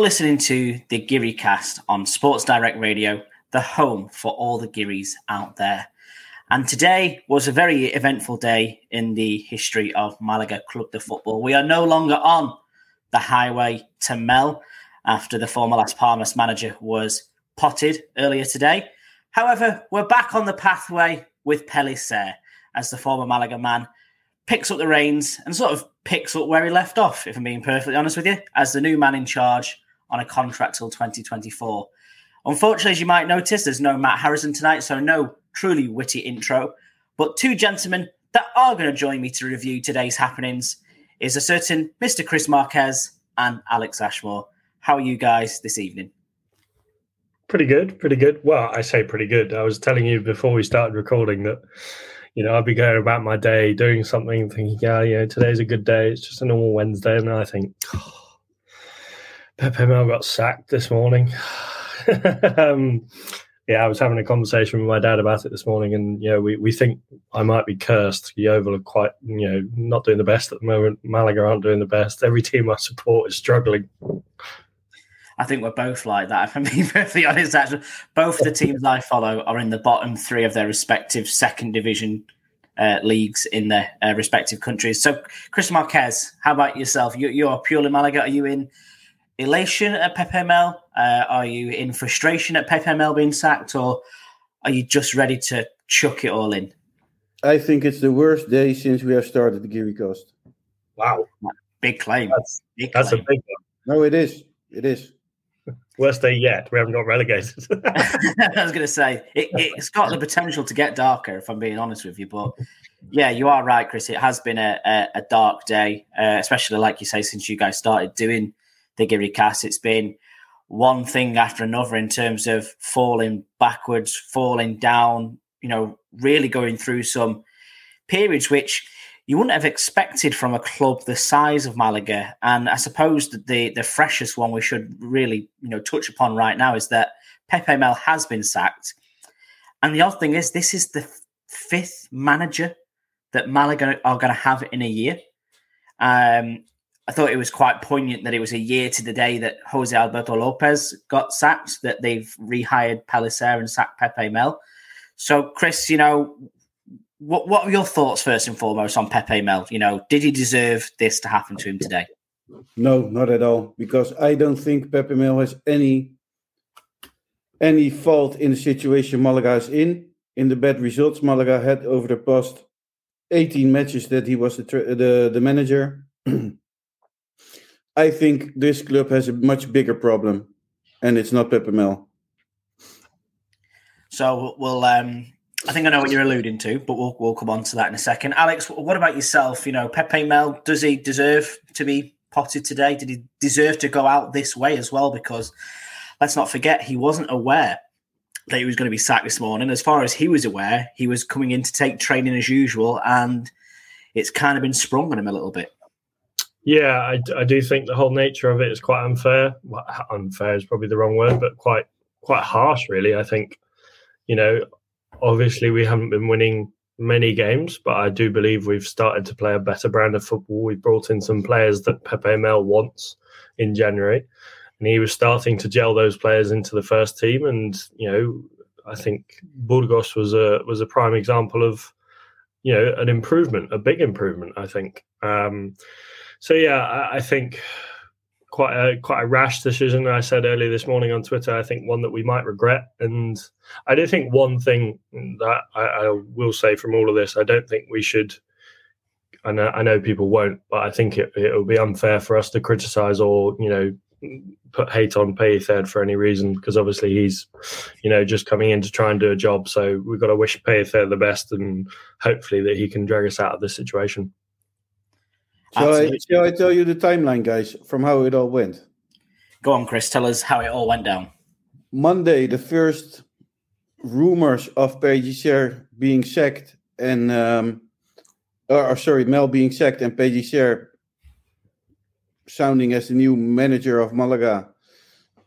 Listening to the Geary Cast on Sports Direct Radio, the home for all the Gearys out there. And today was a very eventful day in the history of Malaga Club de Football. We are no longer on the highway to Mel after the former Las Palmas manager was potted earlier today. However, we're back on the pathway with Pellicer as the former Malaga man picks up the reins and sort of picks up where he left off, if I'm being perfectly honest with you, as the new man in charge on a contract till 2024. Unfortunately, as you might notice, there's no Matt Harrison tonight, so no truly witty intro. But two gentlemen that are going to join me to review today's happenings is a certain Mr. Chris Marquez and Alex Ashmore. How are you guys this evening? Pretty good, pretty good. Well, I say pretty good. I was telling you before we started recording that you know, I'd be going about my day doing something, thinking, yeah, yeah, today's a good day. It's just a normal Wednesday. And I think, oh, Pepe Mel got sacked this morning. um, yeah, I was having a conversation with my dad about it this morning, and you know, we, we think I might be cursed. Yeovil are quite, you know, not doing the best at the moment. Malaga aren't doing the best. Every team I support is struggling. I think we're both like that. If I'm being perfectly honest, actually, both the teams I follow are in the bottom three of their respective second division uh, leagues in their uh, respective countries. So, Chris Marquez, how about yourself? You, you're purely Malaga. Are you in elation at Pepe Mel? Uh, are you in frustration at Pepe Mel being sacked, or are you just ready to chuck it all in? I think it's the worst day since we have started the Geary Cast. Wow, big claim. That's, big that's claim. a big one. No, it is. It is. Worst day yet. We haven't got relegated. I was going to say it, has got the potential to get darker, if I'm being honest with you. But yeah, you are right, Chris. It has been a, a, a dark day, uh, especially like you say, since you guys started doing the Geary cast. It's been one thing after another in terms of falling backwards, falling down. You know, really going through some periods which you wouldn't have expected from a club the size of Malaga. And I suppose that the the freshest one we should really you know touch upon right now is that Pepe Mel has been sacked. And the odd thing is, this is the fifth manager that Malaga are going to have in a year. Um, I thought it was quite poignant that it was a year to the day that Jose Alberto Lopez got sacked, that they've rehired Pellicer and sacked Pepe Mel. So, Chris, you know, what what are your thoughts first and foremost on Pepe Mel? You know, did he deserve this to happen to him today? No, not at all. Because I don't think Pepe Mel has any any fault in the situation Malaga is in. In the bad results Malaga had over the past 18 matches that he was the the, the manager. I think this club has a much bigger problem, and it's not Pepe Mel. So we'll um, I think I know what you're alluding to, but we'll we'll come on to that in a second. Alex, what about yourself? You know, Pepe Mel, does he deserve to be potted today? Did he deserve to go out this way as well? Because let's not forget, he wasn't aware that he was going to be sacked this morning. As far as he was aware, he was coming in to take training as usual, and it's kind of been sprung on him a little bit. Yeah, I, I do think the whole nature of it is quite unfair. Well, unfair is probably the wrong word, but quite quite harsh, really. I think, you know, obviously we haven't been winning many games, but I do believe we've started to play a better brand of football. We've brought in some players that Pepe Mel wants in January, and he was starting to gel those players into the first team. And you know, I think Burgos was a was a prime example of you know an improvement, a big improvement. I think. Um, so yeah, I, I think quite a quite a rash decision. I said earlier this morning on Twitter. I think one that we might regret. And I do think one thing that I, I will say from all of this, I don't think we should. Know, I know people won't, but I think it it will be unfair for us to criticize or you know put hate on Pellicer for any reason because obviously he's you know just coming in to try and do a job. So we've got to wish Pellicer the best and hopefully that he can drag us out of this situation. Shall I, shall I tell you the timeline, guys, from how it all went? Go on, Chris. Tell us how it all went down. Monday, the first rumors of Pellicer being sacked and, um, or, or, sorry, Mel being sacked and Pellicer sounding as the new manager of Malaga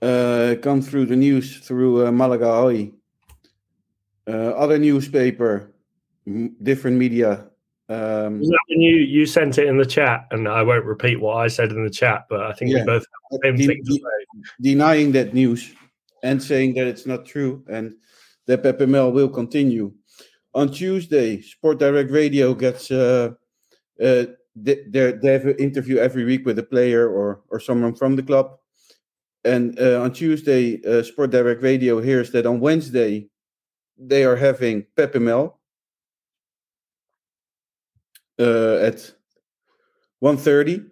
uh, come through the news through uh, Malaga Hoy. Uh, other newspaper, m- different media Um, you you sent it in the chat? And I won't repeat what I said in the chat, but I think Yeah. we both have the same de- thing to de- say. denying that news and saying that it's not true and that Pepe Mel will continue. On Tuesday, Sport Direct Radio gets uh, uh, they, they have an interview every week with a player or or someone from the club. And uh, on Tuesday, uh, Sport Direct Radio hears that on Wednesday they are having Pepe Mel uh, at 1.30.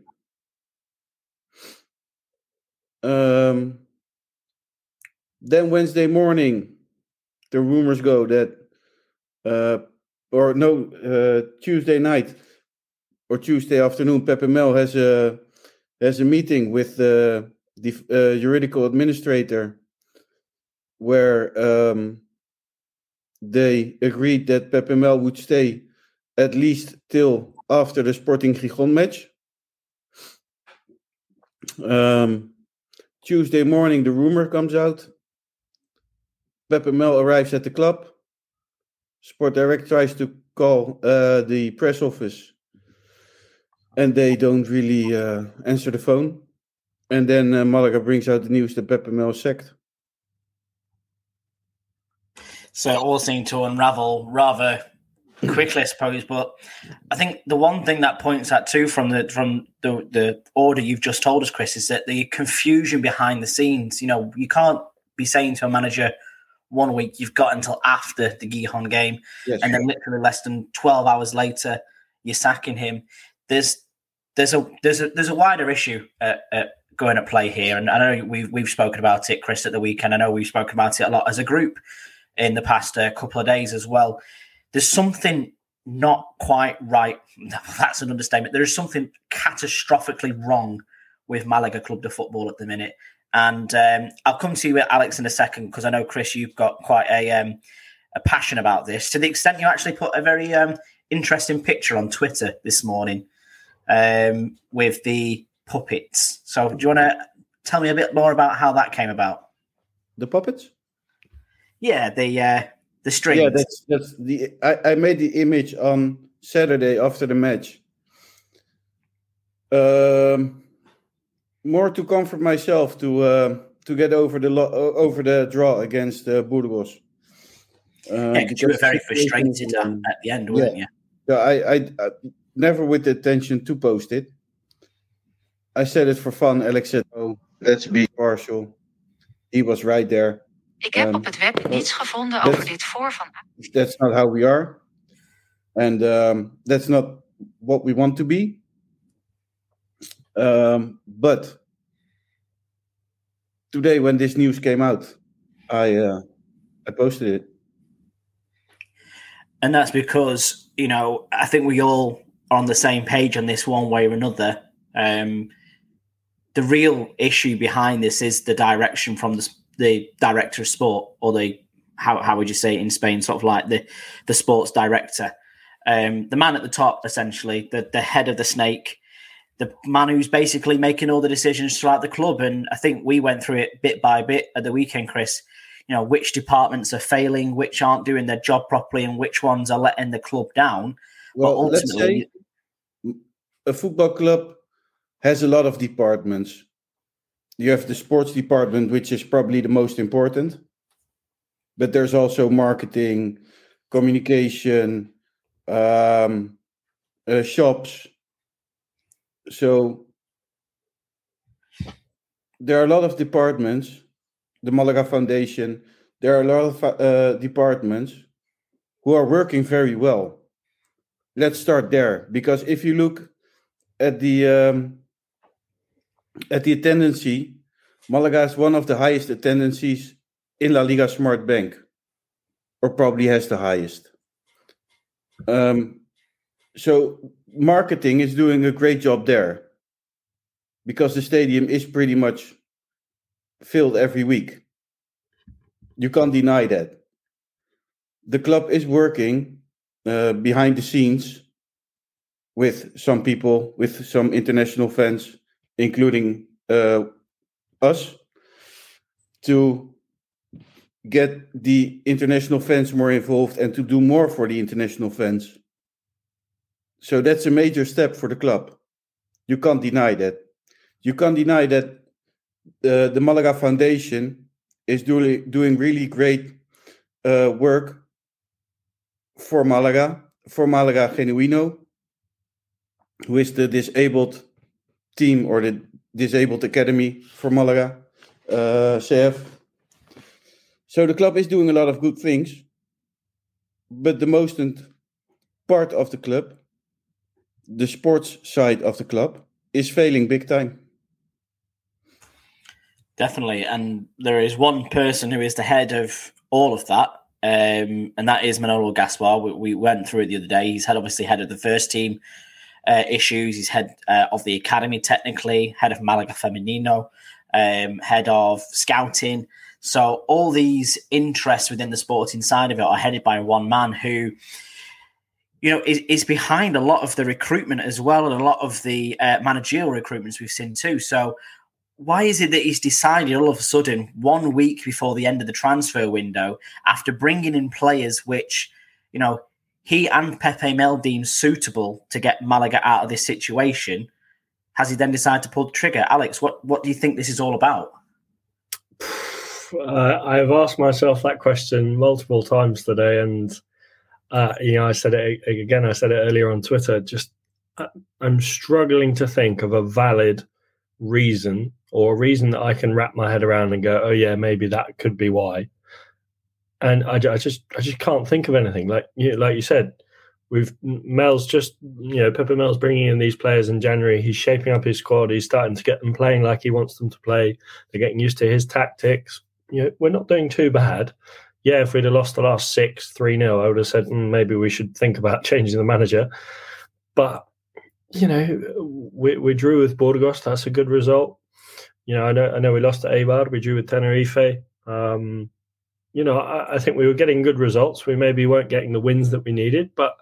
Um, then Wednesday morning, the rumors go that, uh, or no, uh, Tuesday night or Tuesday afternoon, Pepe Mel has a has a meeting with uh, the uh, juridical administrator, where um, they agreed that Pepe Mel would stay at least till after the Sporting Gijon match. Um, Tuesday morning, the rumor comes out. Pepe Mel arrives at the club. Sport Direct tries to call uh, the press office, and they don't really uh, answer the phone. And then uh, Malaga brings out the news that Pepe Mel sacked. So it all seemed to unravel rather quickly, I suppose. But I think the one thing that points at too from the from the the order you've just told us, Chris, is that the confusion behind the scenes. You know, you can't be saying to a manager one week you've got until after the Gijon game, Yes. and then literally less than twelve hours later you're sacking him. There's there's a there's a there's a wider issue at, at going at play here, and I know we've we've spoken about it, Chris, at the weekend. I know we've spoken about it a lot as a group in the past uh, couple of days as well. There's something not quite right. That's an understatement. There is something catastrophically wrong with Malaga Club de Football at the minute. And um, I'll come to you with Alex in a second because I know Chris, you've got quite a um, a passion about this. To the extent you actually put a very um, interesting picture on Twitter this morning um, with the puppets. So do you want to tell me a bit more about how that came about? The puppets? Yeah, the uh, the strings. Yeah, that's that's the. I, I made the image on Saturday after the match. Um, more to comfort myself to uh, to get over the lo- over the draw against uh, Burgos. Uh, yeah, 'cause you were very the frustrated at, um, at the end, weren't you? So I, I, I never with the intention to post it. I said it for fun. Alex said, "Oh, let's be partial." He was right there. Ik heb op het web niets gevonden over dit voor van that's not how we are. And um, that's not what we want to be. Um, but today when this news came out i uh, i posted it. And that's because, you know, I think we all are on the same page on this one way or another. Um, the real issue behind this is the direction from the, the director of sport or the, how, how would you say it in Spain, sort of like the, the sports director. Um, the man at the top, essentially, the, the head of the snake, the man who's basically making all the decisions throughout the club. And I think we went through it bit by bit at the weekend, Chris. You know, which departments are failing, which aren't doing their job properly, and which ones are letting the club down. well let's ultimately- say a football club has a lot of departments you have the sports department which is probably the most important but there's also marketing communication um, uh, shops. So there are a lot of departments the malaga foundation there are a lot of uh, departments who are working very well. Let's start there because if you look at the um, at the attendancy malaga is one of the highest attendances in la liga smart bank or probably has the highest. Um, so marketing is doing a great job there because the stadium is pretty much filled every week. You can't deny that. The club is working uh, behind the scenes with some people, with some international fans, including uh, us, to get the international fans more involved and to do more for the international fans. So that's a major step for the club. You can't deny that. You can't deny that uh, the Malaga Foundation is doing doing really great uh, work for Malaga, for Malaga Genuino, who is the disabled team or the disabled academy for Malaga uh, CF. So the club is doing a lot of good things, but the most part of the club, the sports side of the club, is failing big time. Definitely, and there is one person who is the head of all of that, um, and that is Manolo Gaspar. We, we, went through it the other day. He's head, obviously head of the first team uh, issues. He's head uh, of the academy, technically head of Malaga Femenino, um, head of scouting. So all these interests within the sporting side of it are headed by one man who you know, is, is behind a lot of the recruitment as well, and a lot of the uh, managerial recruitments we've seen too. So, why is it that he's decided all of a sudden, one week before the end of the transfer window, after bringing in players which, you know, he and Pepe Mel deemed suitable to get Malaga out of this situation, has he then decided to pull the trigger? Alex, what what do you think this is all about? Uh, I've asked myself that question multiple times today, and uh, you know, I said it again. I said it earlier on Twitter. Just uh, I'm struggling to think of a valid reason or a reason that I can wrap my head around and go, "Oh yeah, maybe that could be why." And I, I just I just can't think of anything. Like you, like you said, we've Mel's just you know Pepe Mel's bringing in these players in January. He's shaping up his squad. He's starting to get them playing like he wants them to play. They're getting used to his tactics. You know, we're not doing too bad yeah, if we'd have lost the last six, 3 0, I would have said mm, maybe we should think about changing the manager. But, you know, we, we drew with Burgos. That's a good result. You know, I know I know we lost to Eibar. We drew with Tenerife. Um, you know, I, I think we were getting good results. We maybe weren't getting the wins that we needed, but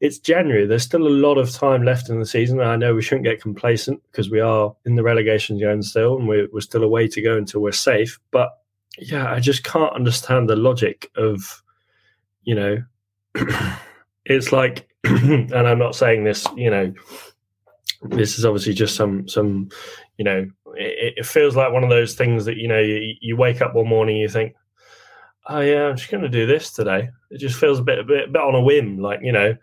it's January. There's still a lot of time left in the season. I know we shouldn't get complacent because we are in the relegation zone still, and we're, we're still a way to go until we're safe. But yeah, I just can't understand the logic of, you know, it's like, and I'm not saying this, you know, this is obviously just some some, you know, it, it feels like one of those things that you know you, you wake up one morning you think, oh yeah, I'm just going to do this today. It just feels a bit a bit, a bit on a whim, like you know.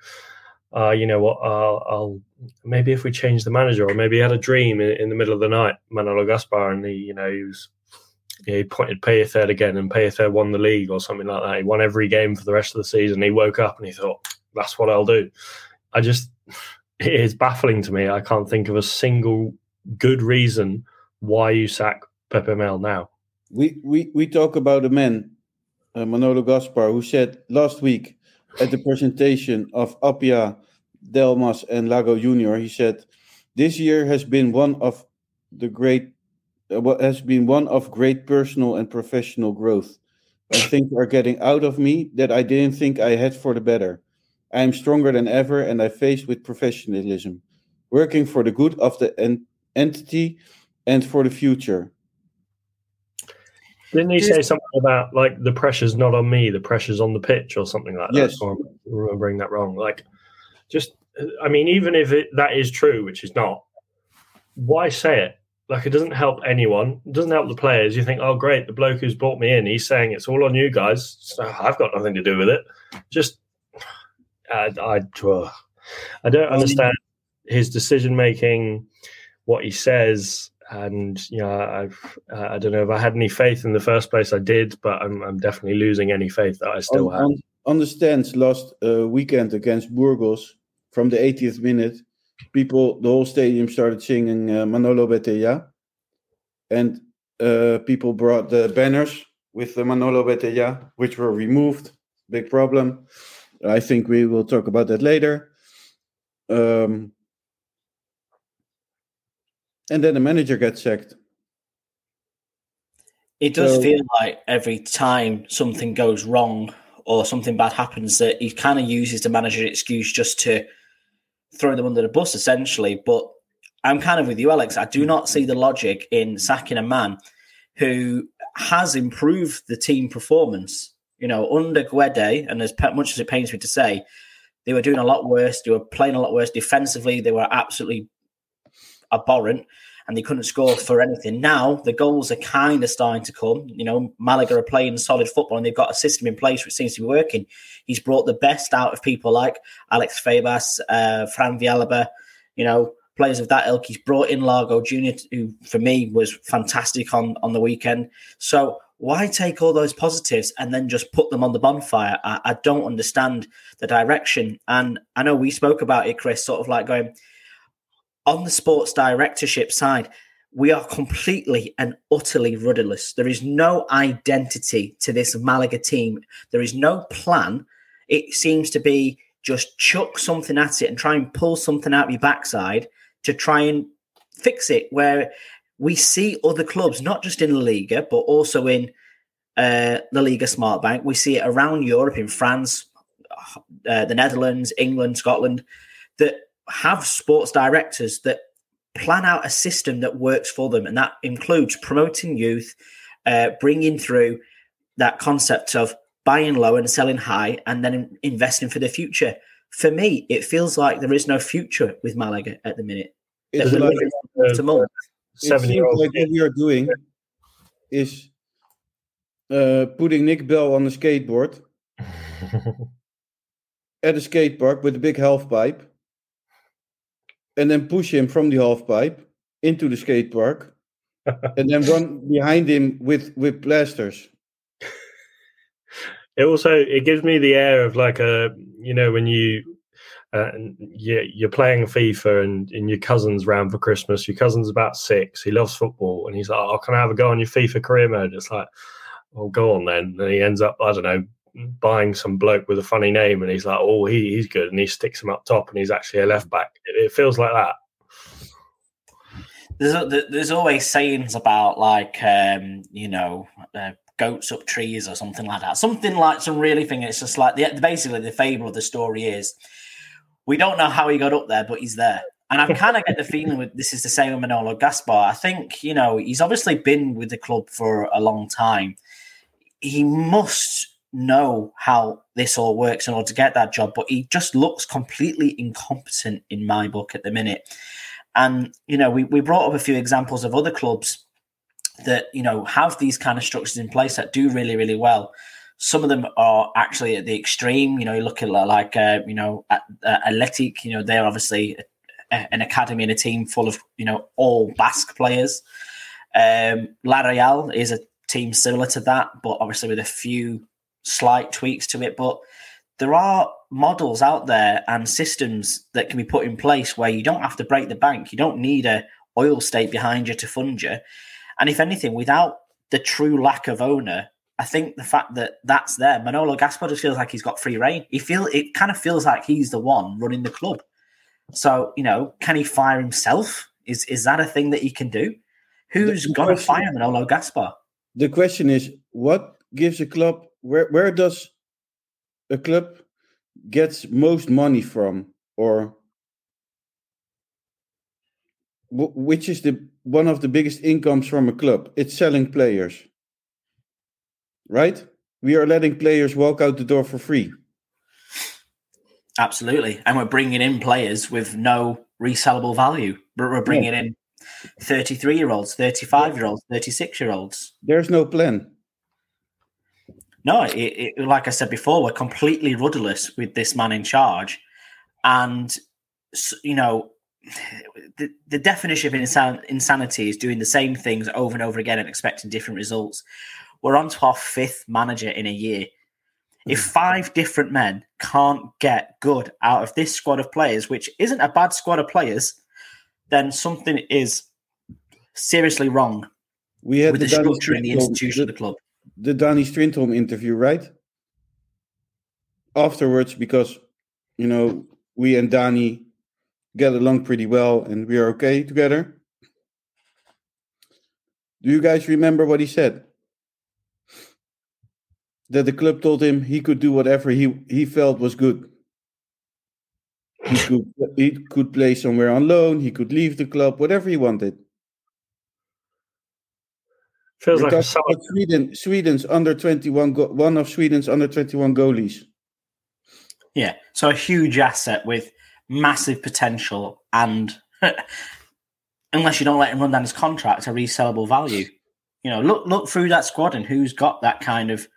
Uh, you know what? I'll, I'll, maybe if we change the manager, or maybe he had a dream in, in the middle of the night, Manolo Gaspar, and he, you know, he was he pointed third again, and third won the league or something like that. He won every game for the rest of the season. He woke up and he thought, "That's what I'll do." I just, it is baffling to me. I can't think of a single good reason why you sack Pepe Mel now. We we we talk about a man, uh, Manolo Gaspar, who said last week at the presentation of Apia, Delmas, and Lago Junior, he said, "This year has been one of the great uh, what has been one of great personal and professional growth. And things are getting out of me that I didn't think I had for the better. I am stronger than ever and I face with professionalism, working for the good of the en- entity and for the future. Didn't he say something about like the pressure's not on me, the pressure's on the pitch or something like that? Yes. Or I'm remembering that wrong. Like, just, I mean, even if it, that is true, which is not, why say it? Like it doesn't help anyone. It doesn't help the players. You think, oh great, the bloke who's brought me in, he's saying it's all on you guys. So I've got nothing to do with it. Just I I, I don't understand his decision making, what he says, and you know I've uh, I don't know if I had any faith in the first place. I did, but I'm I'm definitely losing any faith that I still on, have. On, on the stands last uh, weekend against Burgos from the 80th minute people, the whole stadium started singing uh, Manolo Betella. And uh, people brought the banners with the Manolo Betella, which were removed. Big problem. I think we will talk about that later. Um, and then the manager gets sacked. It does so, feel like every time something goes wrong or something bad happens, that he kind of uses the manager excuse just to throw them under the bus essentially. But I'm kind of with you, Alex. I do not see the logic in sacking a man who has improved the team performance. You know, under Guede, and as much as it pains me to say, they were doing a lot worse. They were playing a lot worse defensively. They were absolutely abhorrent and they couldn't score for anything. Now the goals are kind of starting to come. You know, Malaga are playing solid football and they've got a system in place which seems to be working. He's brought the best out of people like Alex Febas, uh, Fran Villalba, you know, players of that ilk. He's brought in Lago Jr., who for me was fantastic on, on the weekend. So why take all those positives and then just put them on the bonfire? I, I don't understand the direction. And I know we spoke about it, Chris, sort of like going, on the sports directorship side, we are completely and utterly rudderless. There is no identity to this Malaga team. There is no plan. It seems to be just chuck something at it and try and pull something out of your backside to try and fix it. Where we see other clubs, not just in La Liga, but also in uh, Liga Smart Bank. We see it around Europe, in France, uh, the Netherlands, England, Scotland, that have sports directors that plan out a system that works for them, and that includes promoting youth, uh, bringing through that concept of buying low and selling high, and then investing for the future. For me, it feels like there is no future with Malaga at the minute. It's like, uh, seven year old. Like what we are doing is uh, putting Nick Bell on a skateboard at a skate park with a big half pipe and then push him from the half pipe into the skate park and then run behind him with with plasters it also it gives me the air of like a you know when you uh, you, you're playing FIFA and, and your cousin's round for Christmas. Your cousin's about six. He loves football, and he's like, "Oh, can I have a go on your FIFA career mode?" It's like, "Well, go on then." And he ends up, I don't know, buying some bloke with a funny name, and he's like, "Oh, he, he's good," and he sticks him up top, and he's actually a left back. It, it feels like that. There's there's always sayings about like um, you know uh, goats up trees or something like that. Something like some really thing. It's just like the, basically the fable of the story is we don't know how he got up there, but he's there. And I kind of get the feeling with this is the same with Manolo Gaspar. I think you know he's obviously been with the club for a long time. He must know how this all works in order to get that job, but he just looks completely incompetent in my book at the minute. And, you know, we, we brought up a few examples of other clubs that, you know, have these kind of structures in place that do really, really well. Some of them are actually at the extreme. You know, you look at like, uh, you know, at, uh, Athletic, you know, they're obviously a, an academy and a team full of, you know, all Basque players. Um, La Real is a team similar to that, but obviously with a few slight tweaks to it. But there are models out there and systems that can be put in place where you don't have to break the bank. You don't need a oil state behind you to fund you. And if anything, without the true lack of owner, I think the fact that that's there, Manolo Gaspar just feels like he's got free reign. He feel it kind of feels like he's the one running the club. So you know, can he fire himself? Is is that a thing that he can do? Who's going to fire Manolo Gaspar? The question is, what gives a club where where does a club gets most money from, or which is the one of the biggest incomes from a club? It's selling players, right? We are letting players walk out the door for free. Absolutely, and we're bringing in players with no resellable value. But We're bringing yeah. in thirty-three-year-olds, thirty-five-year-olds, thirty-six-year-olds. There's no plan. No, it, it, like I said before, we're completely rudderless with this man in charge, and you know, the, the definition of insan- insanity is doing the same things over and over again and expecting different results. We're on to our fifth manager in a year. If hmm. five different men can't get good out of this squad of players, which isn't a bad squad of players, then something is seriously wrong we had with the, the structure and the institution of the club the Danny Strindholm interview, right? Afterwards, because you know we and Danny get along pretty well and we are okay together. Do you guys remember what he said? That the club told him he could do whatever he, he felt was good. He could he could play somewhere on loan, he could leave the club, whatever he wanted. Feels We're like a Sweden, Sweden's under 21, go- one of Sweden's under 21 goalies. Yeah, so a huge asset with massive potential, and unless you don't let him run down his contract, a resellable value. You know, look look through that squad and who's got that kind of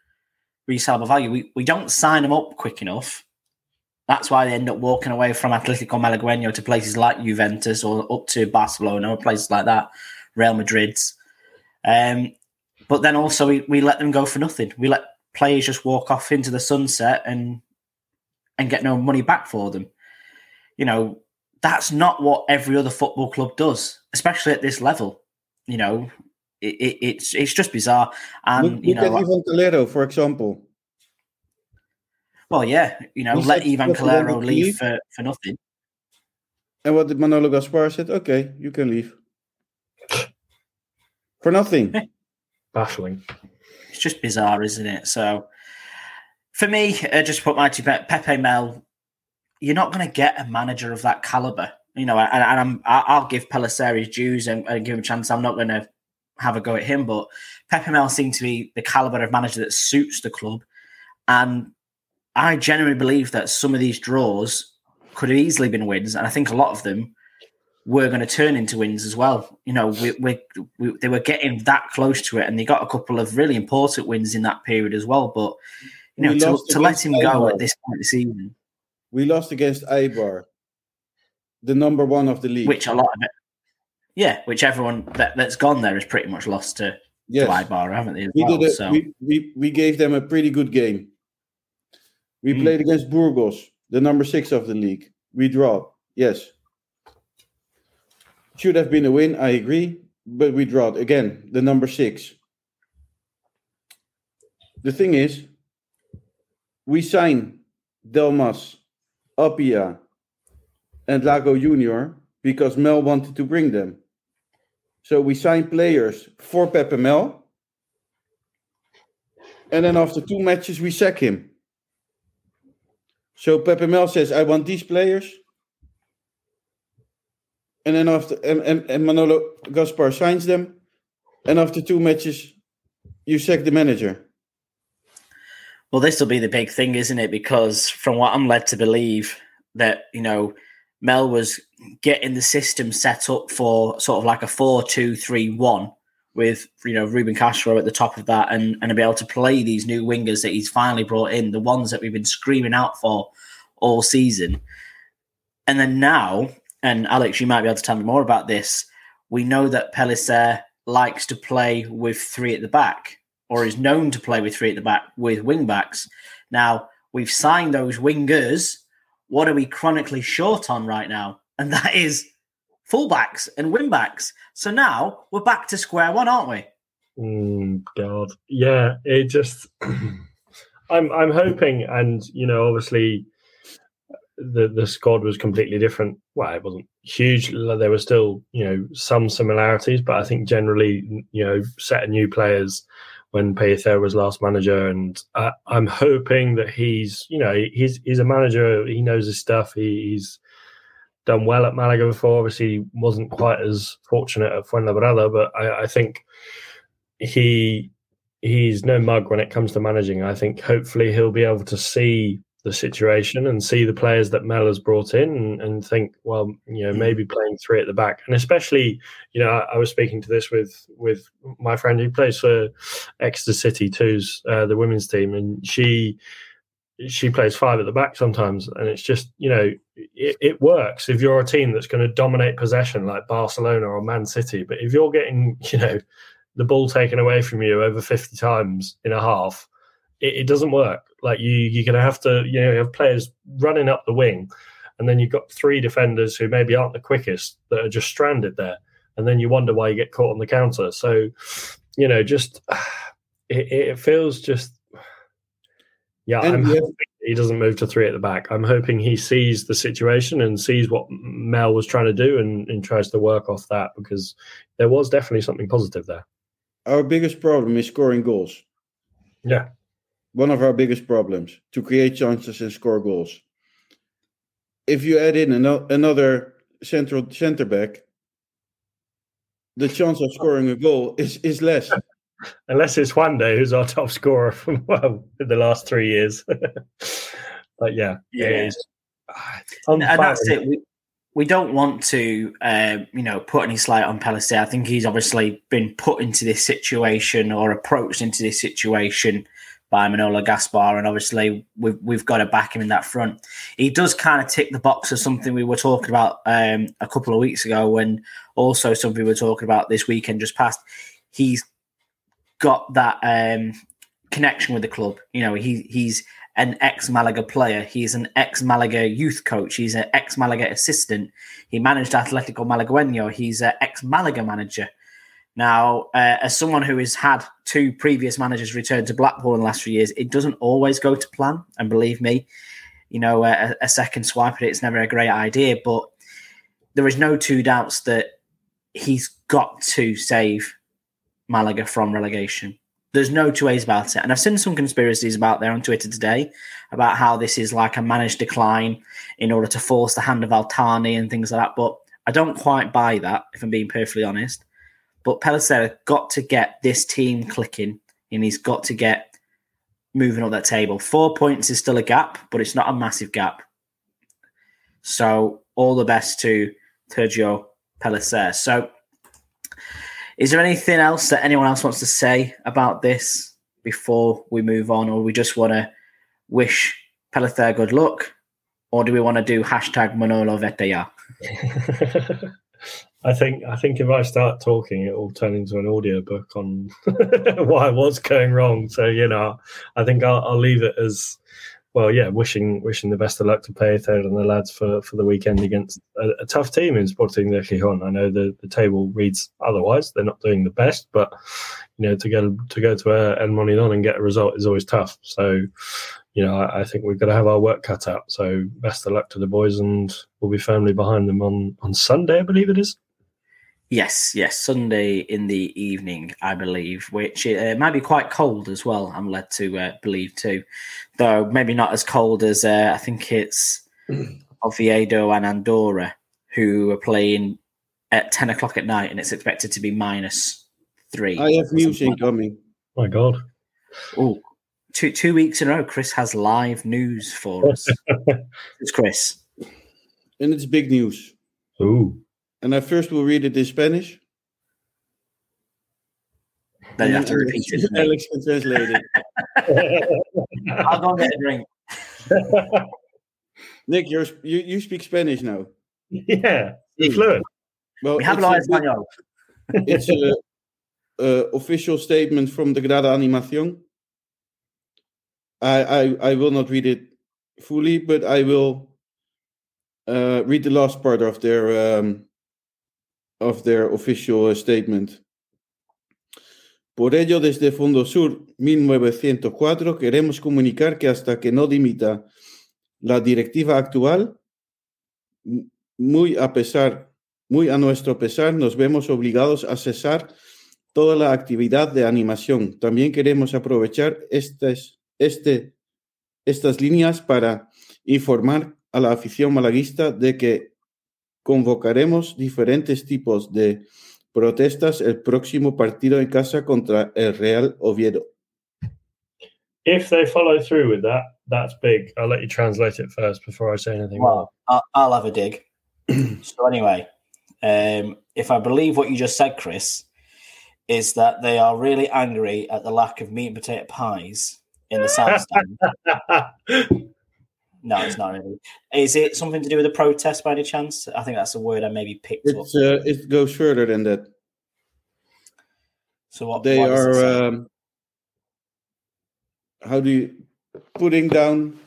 resellable value. We we don't sign them up quick enough. That's why they end up walking away from Atletico Malagueño to places like Juventus or up to Barcelona or places like that, Real Madrid's. Um, but then also we, we let them go for nothing. We let players just walk off into the sunset and and get no money back for them. You know, that's not what every other football club does, especially at this level. You know, it, it, it's it's just bizarre. And look, you look know, at Ivan Calero, for example. well, yeah, you know, He let Ivan Calero leave leave. for, for nothing. And what did Manolo Gaspar said? Okay, you can leave. For nothing. Baffling. It's just bizarre, isn't it? So, for me, uh, just put my two pe- Pepe Mel. You're not going to get a manager of that caliber, you know. And, and I'm I- I'll give Pelisseri's dues and, and give him a chance. I'm not going to have a go at him, but Pepe Mel seems to be the caliber of manager that suits the club, and I genuinely believe that some of these draws could have easily been wins, and I think a lot of them were going to turn into wins as well. You know, we, we, we, they were getting that close to it, and they got a couple of really important wins in that period as well. But you know, We to, to let him go at this point of the season, We lost against Eibar, the number one of the league. which a lot of it, yeah, which everyone that, that's gone there has pretty much lost to, yes. to Eibar, haven't they? We well? did it. so We, we we gave them a pretty good game. We Mm. played against Burgos, the number six of the league. We draw. Yes. Should have been a win, I agree, but we drawed again, the number six. The thing is, we sign Delmas, Apia, and Lago Junior because Mel wanted to bring them. So we signed players for Pepe Mel. And then after two matches, we sack him. So Pepe Mel says, I want these players. And then after and, and, and Manolo Gaspar signs them. And after two matches, you sack the manager. Well, this will be the big thing, isn't it? Because from what I'm led to believe, that you know, Mel was getting the system set up for sort of like a four-two-three-one with you know Ruben Castro at the top of that, and and to be able to play these new wingers that he's finally brought in, the ones that we've been screaming out for all season, and then now, and Alex, you might be able to tell me more about this. We know that Pellicer likes to play with three at the back or is known to play with three at the back with wing backs. Now, we've signed those wingers. What are we chronically short on right now? And that is fullbacks and wing backs. So now we're back to square one, aren't we? Mm, God, yeah. It just, I'm, I'm hoping, and you know, obviously, the the squad was completely different. Well, it wasn't huge. There were still, you know, some similarities, but I think generally, you know, set of new players when Pellicer was last manager, and I, I'm hoping that he's, you know, he's he's a manager. He knows his stuff. He, he's done well at Malaga before. Obviously, wasn't quite as fortunate at Fuenlabrada, but I, I think he he's no mug when it comes to managing. I think hopefully he'll be able to see the situation and see the players that Mel has brought in and, and think, well, you know, maybe playing three at the back, and especially, you know, I, I was speaking to this with with my friend who plays for Exeter City two's uh, the women's team, and she she plays five at the back sometimes, and it's just you know it, it works. If you're a team that's going to dominate possession like Barcelona or Man City, but if you're getting you know the ball taken away from you over 50 times in a half it, it doesn't work. Like you you're going to have to you know you have players running up the wing and then you've got three defenders who maybe aren't the quickest that are just stranded there and then you wonder why you get caught on the counter. So you know just it, it feels just yeah And i'm have- hoping he doesn't move to three at the back. I'm hoping he sees the situation and sees what mel was trying to do and, and tries to work off that because there was definitely something positive there. Our biggest problem is scoring goals. yeah One of our biggest problems to create chances and score goals. If you add in another central center back, the chance of scoring a goal is, is less. unless it's Juande, who's our top scorer from well in the last three years. But yeah, Yeah. it is. and that's it. We, we don't want to, uh, you know, put any slight on Pellicer. I think he's obviously been put into this situation or approached into this situation by Manolo Gaspar, and obviously we've we've got to back him in that front. He does kind of tick the box of something we were talking about um, a couple of weeks ago, and also something we were talking about this weekend just past. He's got that um, connection with the club. You know, he he's an ex Malaga player. He's an ex Malaga youth coach. He's an ex Malaga assistant. He managed Atletico Malagueño. He's an ex Malaga manager. Now, uh, as someone who has had two previous managers return to Blackpool in the last few years, it doesn't always go to plan. And believe me, you know, a, a second swipe at it, it's never a great idea. But there is no two doubts that he's got to save Malaga from relegation. There's no two ways about it. And I've seen some conspiracies about there on Twitter today about how this is like a managed decline in order to force the hand of Al-Thani and things like that. But I don't quite buy that, if I'm being perfectly honest. But Pellicer got to get this team clicking and he's got to get moving up that table. Four points is still a gap, but it's not a massive gap. So all the best to Sergio Pellicer. So is there anything else that anyone else wants to say about this before we move on, or we just want to wish Pellicer good luck, or do we want to do hashtag Manolo Vetaya? I think I think if I start talking, it will turn into an audiobook on why what's going wrong. So you know, I think I'll, I'll leave it as well. Yeah, wishing wishing the best of luck to Payethod and the lads for, for the weekend against a, a tough team in Sporting de Gijón. I know the, the table reads otherwise; they're not doing the best, but you know, to go to go to uh, El Molinón and get a result is always tough. So you know, I, I, think we've got to have our work cut out. So best of luck to the boys, and we'll be firmly behind them on on Sunday, I believe it is. Yes, yes, Sunday in the evening, I believe, which uh, might be quite cold as well. I'm led to uh, believe too, though maybe not as cold as uh, I think it's Oviedo and Andorra who are playing at ten o'clock at night, and it's expected to be minus three. I have news incoming. My God! Oh, two two weeks in a row, Chris has live news for us. it's Chris, and it's big news. Ooh. And I first will read it in Spanish. Then you have to repeat it. Alex can translate it. I'll go get a drink. Nick, you're, you you speak Spanish now. Yeah, you're fluent. Well, we have a español. It's a, a official statement from the Grada Animación. I, I I will not read it fully, but I will uh, read the last part of their um, of their official statement. Por ello, desde Fondo Sur 1904 queremos comunicar que hasta que no dimita la directiva actual, muy a pesar, muy a nuestro pesar, nos vemos obligados a cesar toda la actividad de animación. También queremos aprovechar estas, este, estas líneas para informar a la afición malaguista de que convocaremos diferentes tipos de protestas el próximo partido en casa contra el Real Oviedo. If they follow through with that, that's big. I'll let you translate it first before I say anything well. I'll, I'll have a dig. so anyway, um, if I believe what you just said, Chris, is that they are really angry at the lack of meat and potato pies in the South Stand. No, it's not really. Is it something to do with the protest by any chance? I think that's a word I maybe picked it's, up. Uh, it goes further than that. So what they what are? Um, how do you putting down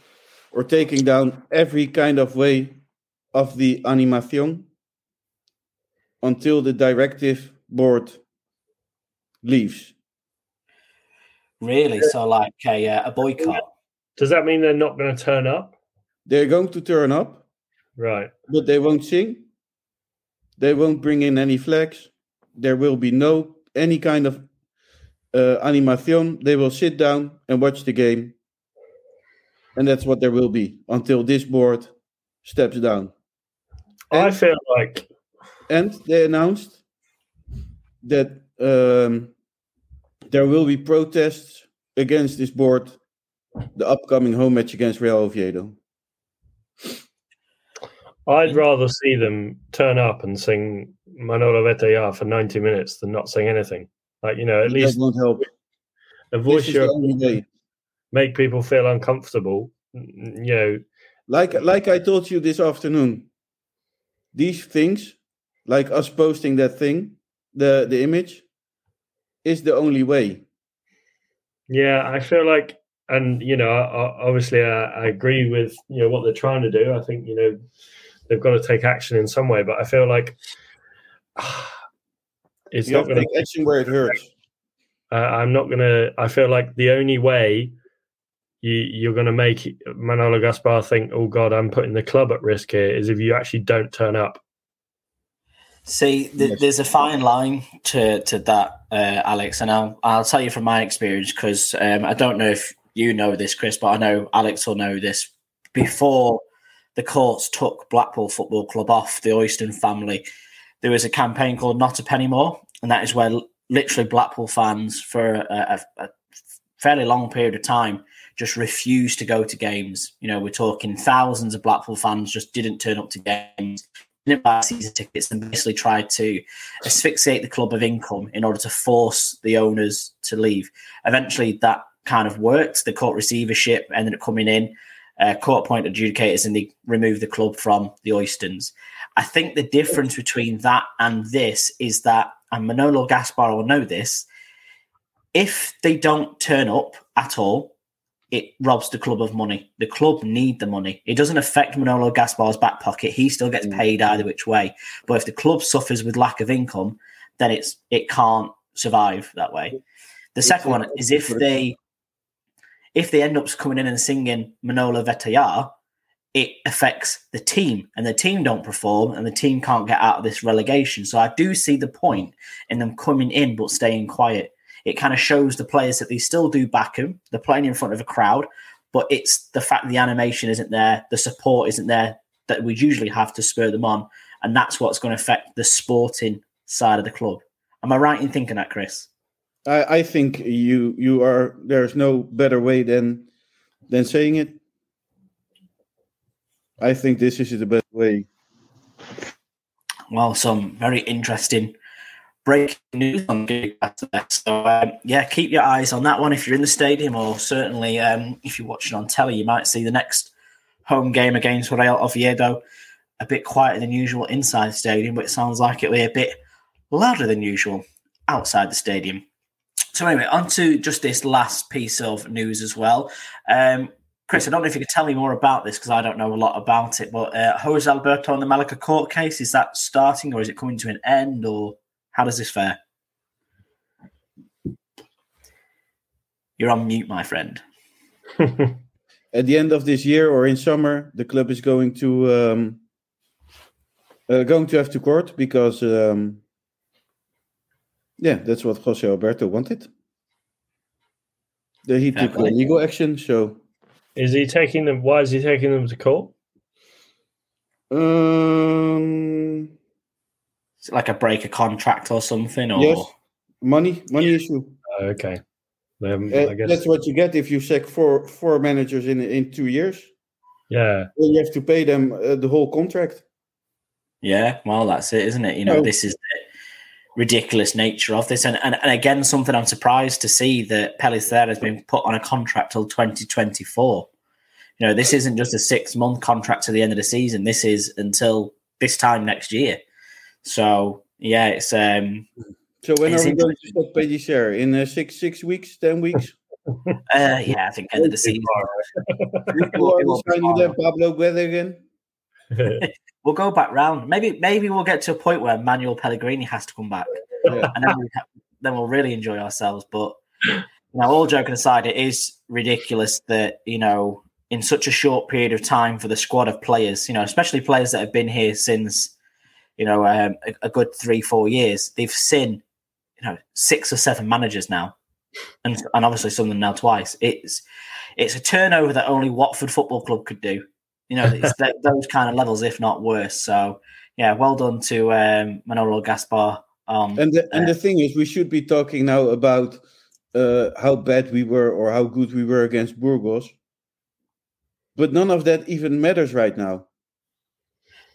or taking down every kind of way of the animation until the directive board leaves. Really? So like a, uh, a boycott? Does that mean they're not going to turn up? They're going to turn up, Right. but they won't sing. They won't bring in any flags. There will be no any kind of uh, animation. They will sit down and watch the game, and that's what there will be until this board steps down. I feel like And they announced that um, there will be protests against this board, the upcoming home match against Real Oviedo. I'd rather see them turn up and sing Manolo Vetaja for 90 minutes than not sing anything. Like, you know, at that least won't help. a voice make people feel uncomfortable. You know, Like like I told you this afternoon, these things, like us posting that thing, the the image, is the only way. yeah, I feel like, and you know, I, I- obviously, I, I agree with you know what they're trying to do. I think you know they've got to take action in some way, but I feel like it's You not going to going take action where it hurts. uh, I'm not gonna. I feel like the only way you you're gonna make Manolo Gaspar think, "Oh God, I'm putting the club at risk here," is if you actually don't turn up. See, th- Yes. there's a fine line to to that, uh, Alex, and I'll I'll tell you from my experience because um, I don't know if you know this, Chris, but I know Alex will know this. Before the courts took Blackpool Football Club off the Oyston family, there was a campaign called Not a Penny More, and that is where literally Blackpool fans for a, a, a fairly long period of time just refused to go to games. You know, we're talking thousands of Blackpool fans just didn't turn up to games didn't buy season tickets and basically tried to asphyxiate the club of income in order to force the owners to leave. Eventually, that kind of worked. The court receivership ended up coming in, uh, court appointed adjudicators, and they removed the club from the Oystons. I think the difference between that and this is that, and Manolo Gaspar will know this, if they don't turn up at all, it robs the club of money. The club need the money. It doesn't affect Manolo Gaspar's back pocket. He still gets Mm. paid either which way. But if the club suffers with lack of income, then it's it can't survive that way. The second one is if they if they end up coming in and singing Manola Vetayar, it affects the team and the team don't perform and the team can't get out of this relegation. So I do see the point in them coming in but staying quiet. It kind of shows the players that they still do back them. They're playing in front of a crowd, but it's the fact the animation isn't there, the support isn't there that we usually have to spur them on. And that's what's going to affect the sporting side of the club. Am I right in thinking that, Chris? I, I think you you are there's no better way than than saying it. I think this is the best way. Well, some very interesting breaking news on Gigabyte. So, um, yeah, keep your eyes on that one if you're in the stadium, or certainly um, if you're watching on telly, you might see the next home game against Real Oviedo a bit quieter than usual inside the stadium, but it sounds like it'll be a bit louder than usual outside the stadium. So, anyway, on to just this last piece of news as well. Um, Chris, I don't know if you could tell me more about this because I don't know a lot about it. But uh, Jose Alberto and the Malaga court case is that starting or is it coming to an end or how does this fare? You're on mute, my friend. At the end of this year or in summer, the club is going to um, uh, going to have to court because um, yeah, that's what Jose Alberto wanted. The, he took legal action, so is he taking them? Why is he taking them to court? um, Is it like a break a contract or something? Or Yes. money money issue. Oh, okay. Um, Uh, I guess. that's what you get if you sack four four managers in in two years. Yeah. Then you have to pay them uh, the whole contract. Yeah, well, that's it, isn't it? You know, No. this is the ridiculous nature of this. And, and, and again, something I'm surprised to see that Pellicer has been put on a contract till 2024. You know, this isn't just a six month contract to the end of the season. This is until this time next year. So, yeah, it's um, So when are we going to stop Pellicer? In uh, six six weeks, ten weeks? uh, yeah, I think end of the season. Who are we signing then? Pablo Guede again? We'll go back round. Maybe maybe we'll get to a point where Manuel Pellegrini has to come back. Yeah. and then, we ha- then we'll really enjoy ourselves. But you know, all joking aside, it is ridiculous that you know, in such a short period of time for the squad of players, you know, especially players that have been here since you know um, a, a good three four years, they've seen you know six or seven managers now, and and obviously some of them now twice. It's it's a turnover that only Watford Football Club could do. You know, it's th- those kind of levels, if not worse. So, yeah, well done to um, Manolo Gaspar. Um, And the, and the thing is, we should be talking now about uh, how bad we were or how good we were against Burgos. But none of that even matters right now.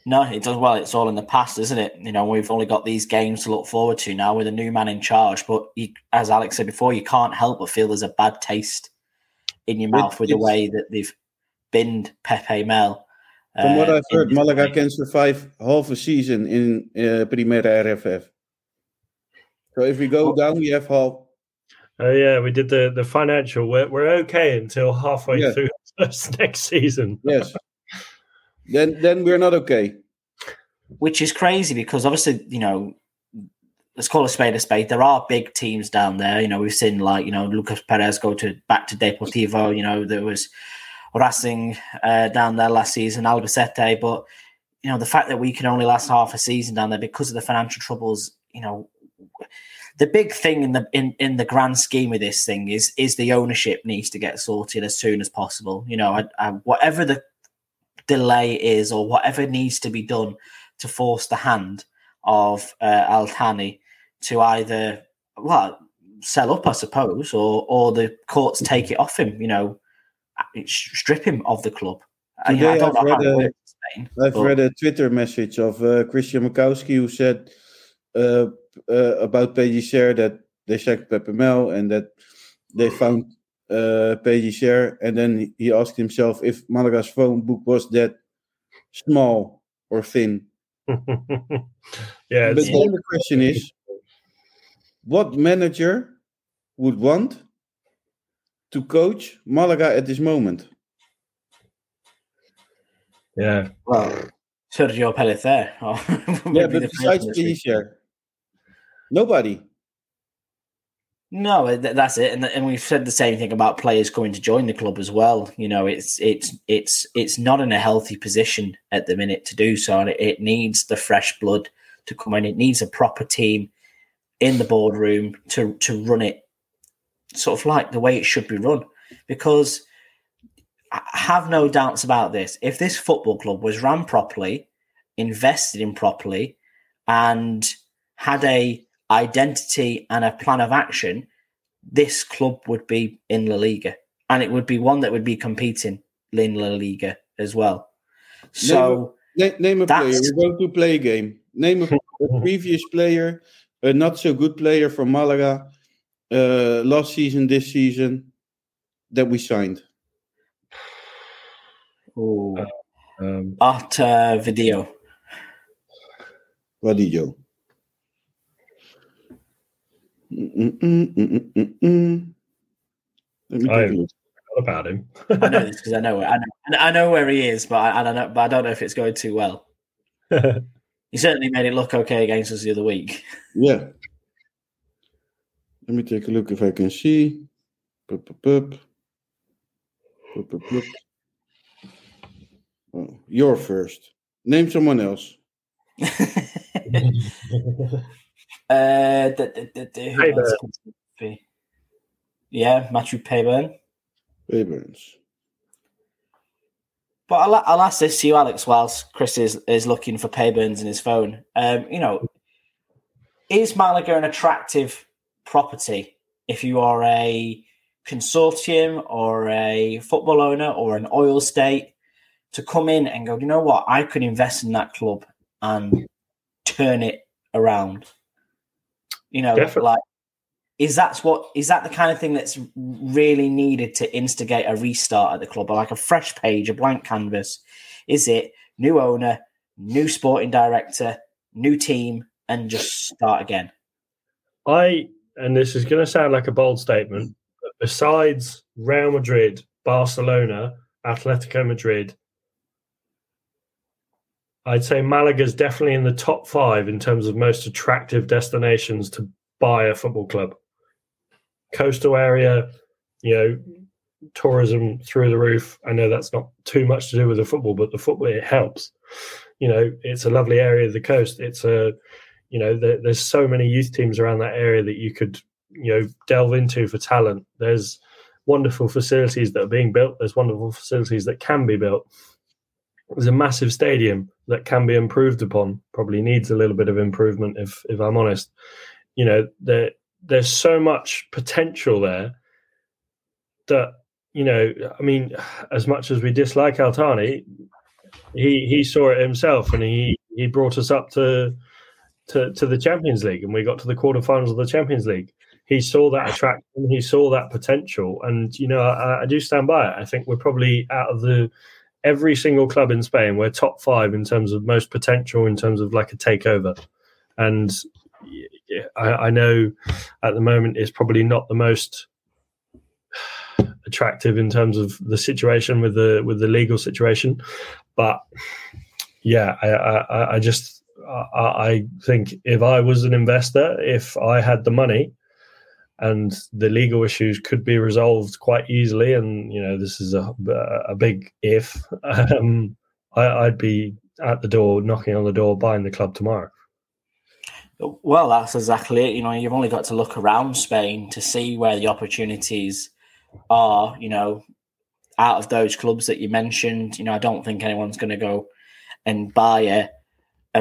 No, it does. Well, it's all in the past, isn't it? You know, we've only got these games to look forward to now with a new man in charge. But you, as Alex said before, you can't help but feel there's a bad taste in your mouth with the way that they've binned Pepe Mel. From what uh, I've heard, Malaga can survive half a season in uh, Primera RFEF. So if we go down, we have half. Oh yeah, we did the the financial. We're we're okay until halfway yeah. through next season. yes. Then then we're not okay. Which is crazy because obviously you know let's call a spade a spade. There are big teams down there. You know, we've seen like you know Lucas Perez go to back to Deportivo. You know, there was Racing uh, down there last season, Albacete. But you know, the fact that we can only last half a season down there because of the financial troubles. You know, the big thing in the in, in the grand scheme of this thing is is the ownership needs to get sorted as soon as possible. You know, I, I, whatever the delay is or whatever needs to be done to force the hand of uh, Al Thani to either well sell up, I suppose, or or the courts take it off him. You know, strip him of the club. Today, I, have read, a, Spain, I've but... read a Twitter message of uh, Christian Makowski who said uh, uh, about Pellicer that they checked Pepe Mel and that they found uh, Pellicer, and then he asked himself if Malaga's phone book was that small or thin. yeah, but then the question is, what manager would want to coach Malaga at this moment? Yeah. Well, Sergio Pellicer. Eh? yeah, but besides Pellicer, nobody. No, that's it, and and we've said the same thing about players coming to join the club as well. You know, it's it's it's it's not in a healthy position at the minute to do so, and it, it needs the fresh blood to come in. It needs a proper team in the boardroom to to run it sort of like the way it should be run. Because I have no doubts about this. If this football club was run properly, invested in properly, and had a identity and a plan of action, this club would be in La Liga, and it would be one that would be competing in La Liga as well. So name a, name a player. We're going to play a game. Name a, a previous player, a not so good player from Malaga uh, last season, this season that we signed? Oh, um, at uh, video. Vadillo. Me I forgot about him. I know this because I know I know I know where he is, but I, I don't know. But I don't know if it's going too well. he certainly made it look okay against us the other week. Yeah, let me take a look if I can see. Pup, pup, pup. Pup, pup, pup. Oh, you're first. Name someone else. uh, the, the, the, yeah, Mathieu Peybernes. Peybernes. But I'll, I'll ask this to you, Alex, whilst Chris is, is looking for Peybernes in his phone. Um, you know, is Malaga an attractive property. If you are a consortium or a football owner or an oil state, to come in and go, you know what, I could invest in that club and turn it around. You know, Definitely. like is that what is that the kind of thing that's really needed to instigate a restart at the club, or like a fresh page, a blank canvas? Is it new owner, new sporting director, new team, and just start again? I and this is going to sound like a bold statement, but besides Real Madrid, Barcelona, Atletico Madrid, I'd say Malaga's definitely in the top five in terms of most attractive destinations to buy a football club. Coastal area, you know, tourism through the roof. I know that's not too much to do with the football, but the football it helps. You know, it's a lovely area of the coast. It's a you know there, there's so many youth teams around that area that you could you know delve into for talent. There's wonderful facilities that are being built. There's wonderful facilities that can be built. There's a massive stadium that can be improved upon probably needs a little bit of improvement if if i'm honest. You know there there's so much potential there that you know i mean as much as we dislike Al-Thani he he saw it himself, and he he brought us up to to to the Champions League, and we got to the quarterfinals of the Champions League. He saw that attraction, he saw that potential, and you know I, I do stand by it. I think we're probably out of the every single club in Spain, we're top five in terms of most potential in terms of like a takeover. And I, I know at the moment it's probably not the most attractive in terms of the situation with the with the legal situation, but yeah, I I, I just I, think if I was an investor, if I had the money, and the legal issues could be resolved quite easily. And you know, this is a a big if. Um, I, would be at the door, knocking on the door, buying the club tomorrow. Well, that's exactly it. You know, you've only got to look around Spain to see where the opportunities are. You know, out of those clubs that you mentioned, you know, I don't think anyone's going to go and buy a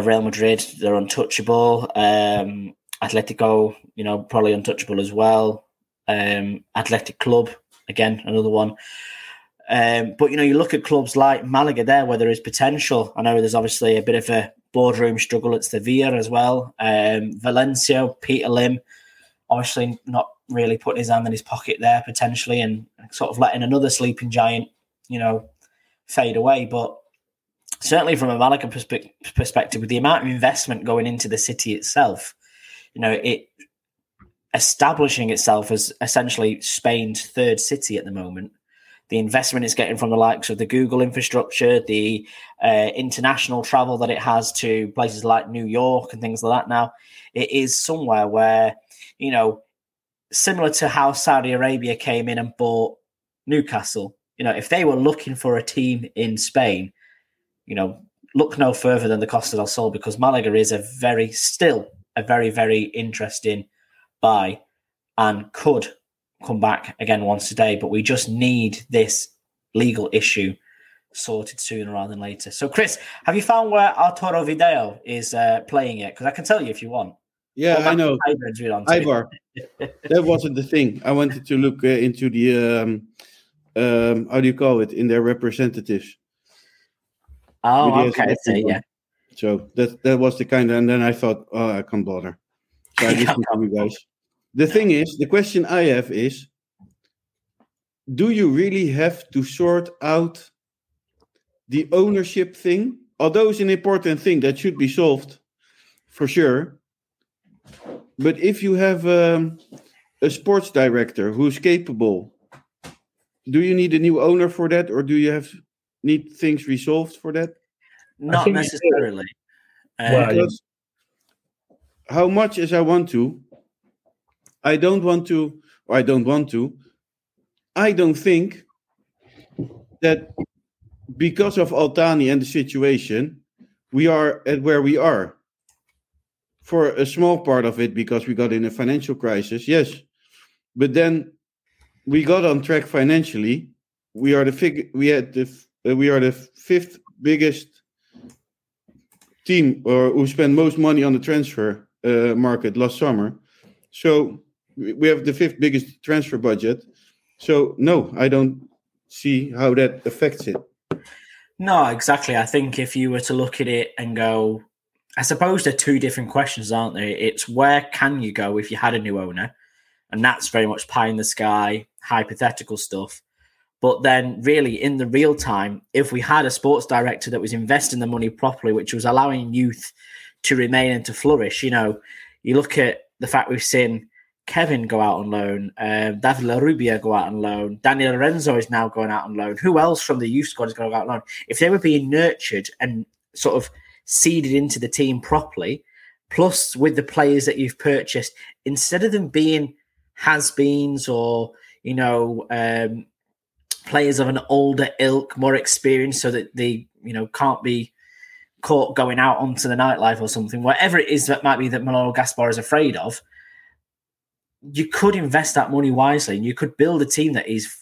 Real Madrid. They're untouchable. Um, Atletico, you know, probably untouchable as well. Um, Athletic Club, again, another one. Um, but you know, you look at clubs like Malaga there, where there is potential. I know there's obviously a bit of a boardroom struggle at Sevilla as well. Um, Valencia, Peter Lim, obviously not really putting his hand in his pocket there potentially, and sort of letting another sleeping giant, you know, fade away. But certainly from a Malaga perspe- perspective, with the amount of investment going into the city itself, you know, it establishing itself as essentially Spain's third city at the moment. The investment it's getting from the likes of the Google infrastructure, the uh, international travel that it has to places like New York and things like that. Now, it is somewhere where, you know, similar to how Saudi Arabia came in and bought Newcastle. You know, if they were looking for a team in Spain, you know, look no further than the Costa del Sol because Malaga is a very still a very, very interesting buy and could come back again once today. But we just need this legal issue sorted sooner rather than later. So, Chris, have you found where Arturo Vidal is uh, playing it? Because I can tell you if you want. Yeah, I know. Eibar. that wasn't the thing. I wanted to look uh, into the um, um, how do you call it in their representatives. Oh, okay. See, yeah. So that that was the kind of, and then I thought, oh, I can't bother. So I listened to you guys. The thing is, the question I have is, do you really have to sort out the ownership thing? Although it's an important thing that should be solved, for sure. But if you have um, a sports director who's capable, do you need a new owner for that, or do you have need things resolved for that? Not necessarily. How much as I want to, I don't want to, or I don't want to, I don't think that because of Al-Thani and the situation, we are at where we are. For a small part of it, because we got in a financial crisis, yes. But then we got on track financially. We are the fig- we had the we are the fifth biggest team or who spent most money on the transfer uh, market last summer. So we have the fifth biggest transfer budget. So no, I don't see how that affects it. No, exactly. I think if you were to look at it and go, I suppose they're two different questions, aren't they? It's where can you go if you had a new owner? And that's very much pie in the sky, hypothetical stuff. But then, really, in the real time, if we had a sports director that was investing the money properly, which was allowing youth to remain and to flourish, you know, you look at the fact we've seen Kevin go out on loan, um, David Larrubia go out on loan, Daniel Lorenzo is now going out on loan. Who else from the youth squad is going to go out on loan? If they were being nurtured and sort of seeded into the team properly, plus with the players that you've purchased, instead of them being has-beens or you know um, players of an older ilk, more experienced, so that they you know can't be caught going out onto the nightlife or something. Whatever it is that might be that Manolo Gaspar is afraid of, you could invest that money wisely, and you could build a team that is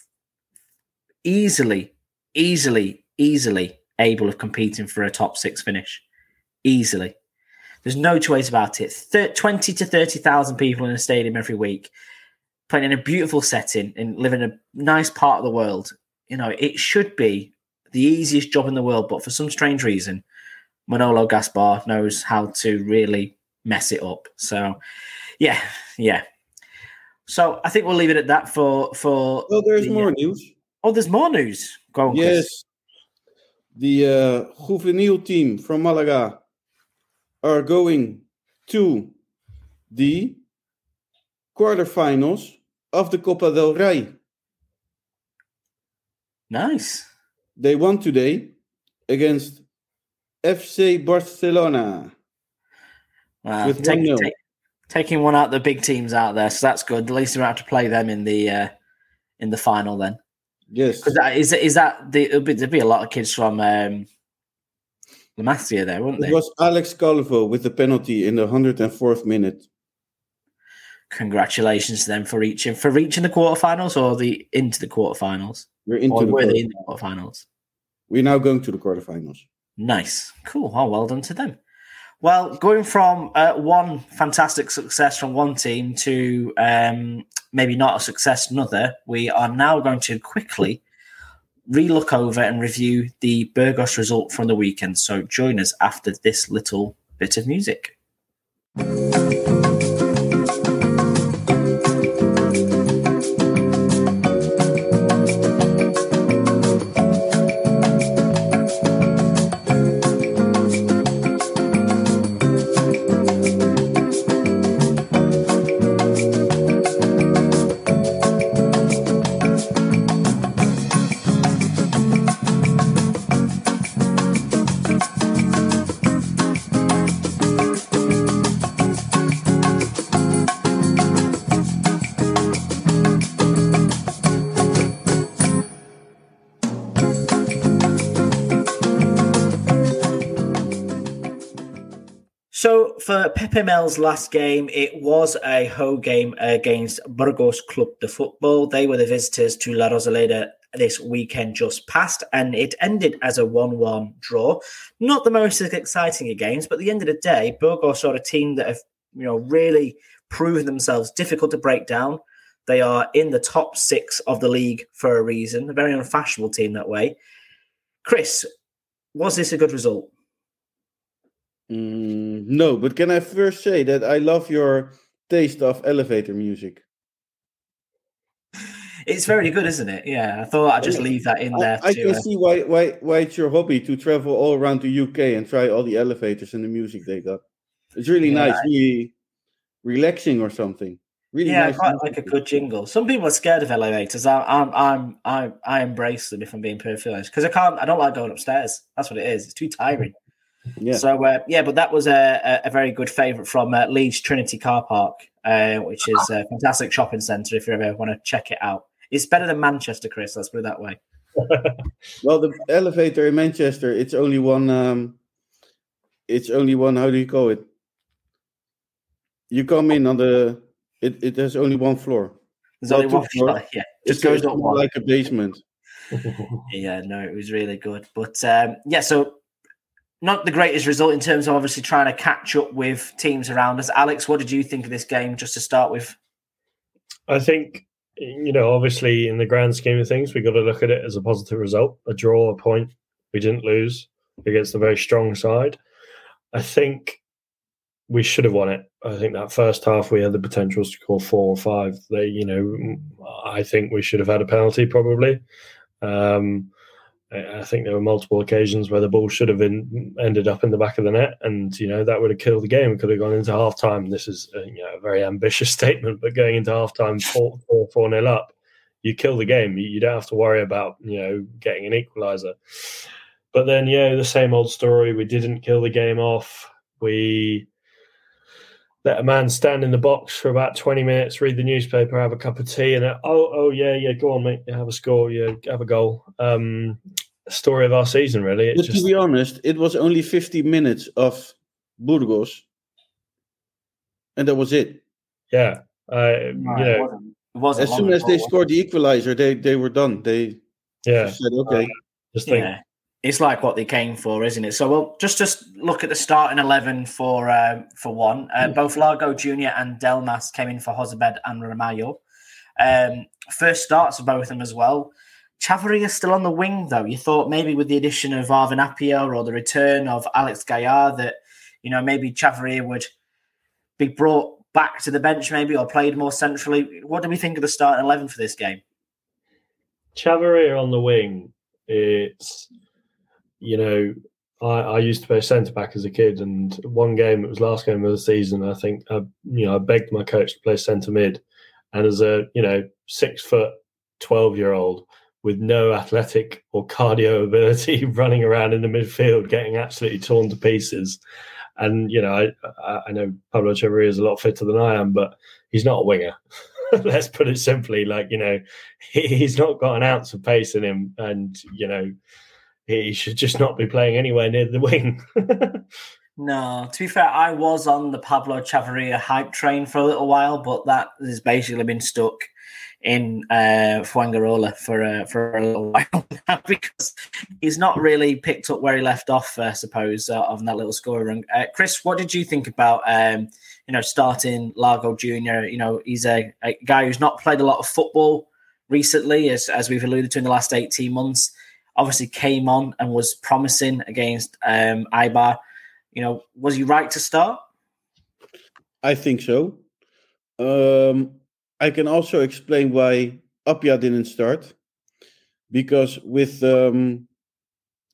easily, easily, easily able of competing for a top six finish. Easily. There's no two ways about it. 20 to 30,000 people in a stadium every week playing in a beautiful setting and living in a nice part of the world, you know, it should be the easiest job in the world, but for some strange reason, Manolo Gaspar knows how to really mess it up. So, yeah, yeah. So I think we'll leave it at that for for. Well, there's the, more news. Oh, there's more news. Go on, Yes, Chris. the uh, juvenile team from Malaga are going to the quarterfinals of the Copa del Rey. Nice. They won today against FC Barcelona. Wow. With Take- 1-0. take- taking one out of the big teams out there, so that's good. At least we don't have to play them in the uh, in the final then. Yes, that is is that the it'll be, there'll be a lot of kids from um, La Masia there, won't they? it was Alex Calvo with the penalty in the 104th minute. Congratulations to them for reaching for reaching the quarterfinals or the into the quarterfinals. We're into Or the were quarter- they in the quarterfinals? We're now going to the quarterfinals. Nice, cool. Oh, well done to them. Well, going from uh, one fantastic success from one team to um, maybe not a success another, we are now going to quickly relook over and review the Burgos result from the weekend. So join us after this little bit of music. For last game, it was a home game against Burgos Club de Football. They were the visitors to La Rosaleda this weekend just past, and it ended as a 1-1 draw. Not the most exciting of games, but at the end of the day, Burgos are a team that have you know really proven themselves difficult to break down. They are in the top six of the league for a reason. A very unfashionable team that way. Chris, was this a good result? Mm, no, but can I first say that I love your taste of elevator music? It's very good, isn't it? Yeah, I thought I'd just leave that in there. I to, can uh, see why, why why it's your hobby to travel all around the UK and try all the elevators and the music they got. It's really Yeah, nice, really relaxing or something. Really yeah, nice. quite music. like a good jingle. Some people are scared of elevators. I, I'm, I'm, I, I embrace them if I'm being perfectly honest, because I can't. I don't like going upstairs. That's what it is. It's too tiring. Yeah. So uh, yeah, but that was a, a, a very good favourite from uh, Leeds Trinity Car Park, uh, which is a fantastic shopping centre. If you ever want to check it out, it's better than Manchester, Chris. Let's put it that way. Well, the elevator in Manchester, it's only one. Um, it's only one. How do you call it? You come in on the. It it has only one floor. There's Well, only two one. floors. Yeah, It's just goes it's up one. like a basement. Yeah, no, it was really good. But um, yeah, so not the greatest result in terms of obviously trying to catch up with teams around us. Alex, what did you think of this game just to start with? I think, you know, obviously in the grand scheme of things, we got to look at it as a positive result, a draw, a point. We didn't lose against a very strong side. I think we should have won it. I think that first half we had the potential to score four or five. They, you know, I think we should have had a penalty probably. Um, I think there were multiple occasions where the ball should have been ended up in the back of the net, and you know that would have killed the game. We could have gone into half time. This is uh, you know a very ambitious statement, but going into half time four four four nil up, you kill the game. You, you don't have to worry about you know getting an equaliser. But then yeah, the same old story. We didn't kill the game off. We let a man stand in the box for about 20 minutes, read the newspaper, have a cup of tea, and oh, oh yeah, yeah, go on, mate, have a score, yeah, have a goal. Um, story of our season, really. It's But just to be honest, it was only 50 minutes of Burgos, and that was it. yeah, uh, you know, wasn't, it wasn't As soon as they scored the equalizer, they they were done. They yeah, said, "Okay, just think, Yeah. It's like what they came for, isn't it? So we'll just just look at the starting eleven for um, for one. Uh, both Lago Junior and Delmas came in for Jozabed and Ramayo. Um, first starts of both of them as well. Chavarria still on the wing, though. You thought maybe with the addition of Arvin Appiah or the return of Alex Gallar that, you know, maybe Chavarria would be brought back to the bench maybe or played more centrally. What do we think of the starting 11 for this game? Chavarria on the wing, it's, you know, I, I used to play centre back as a kid, and one game, it was last game of the season, I think, I, you know, I begged my coach to play centre mid. And as a, you know, six foot, 12 year old, with no athletic or cardio ability running around in the midfield, getting absolutely torn to pieces. And you know, I, I know Pablo Chavarria is a lot fitter than I am, but he's not a winger. Let's put it simply. Like you know, he's not got an ounce of pace in him, and you know, he should just not be playing anywhere near the wing. no, to be fair, I was on the Pablo Chavarria hype train for a little while, but that has basically been stuck in uh, Fuengirola for uh, for a little while now because he's not really picked up where he left off, I suppose, uh, on that little score run. Uh, Chris, what did you think about um, you know starting Lago Junior? You know, he's a, a, guy who's not played a lot of football recently, as as we've alluded to in the last eighteen months. Obviously, came on and was promising against um, Eibar. You know, was he right to start? I think so. Um, I can also explain why Appiah didn't start. Because with um,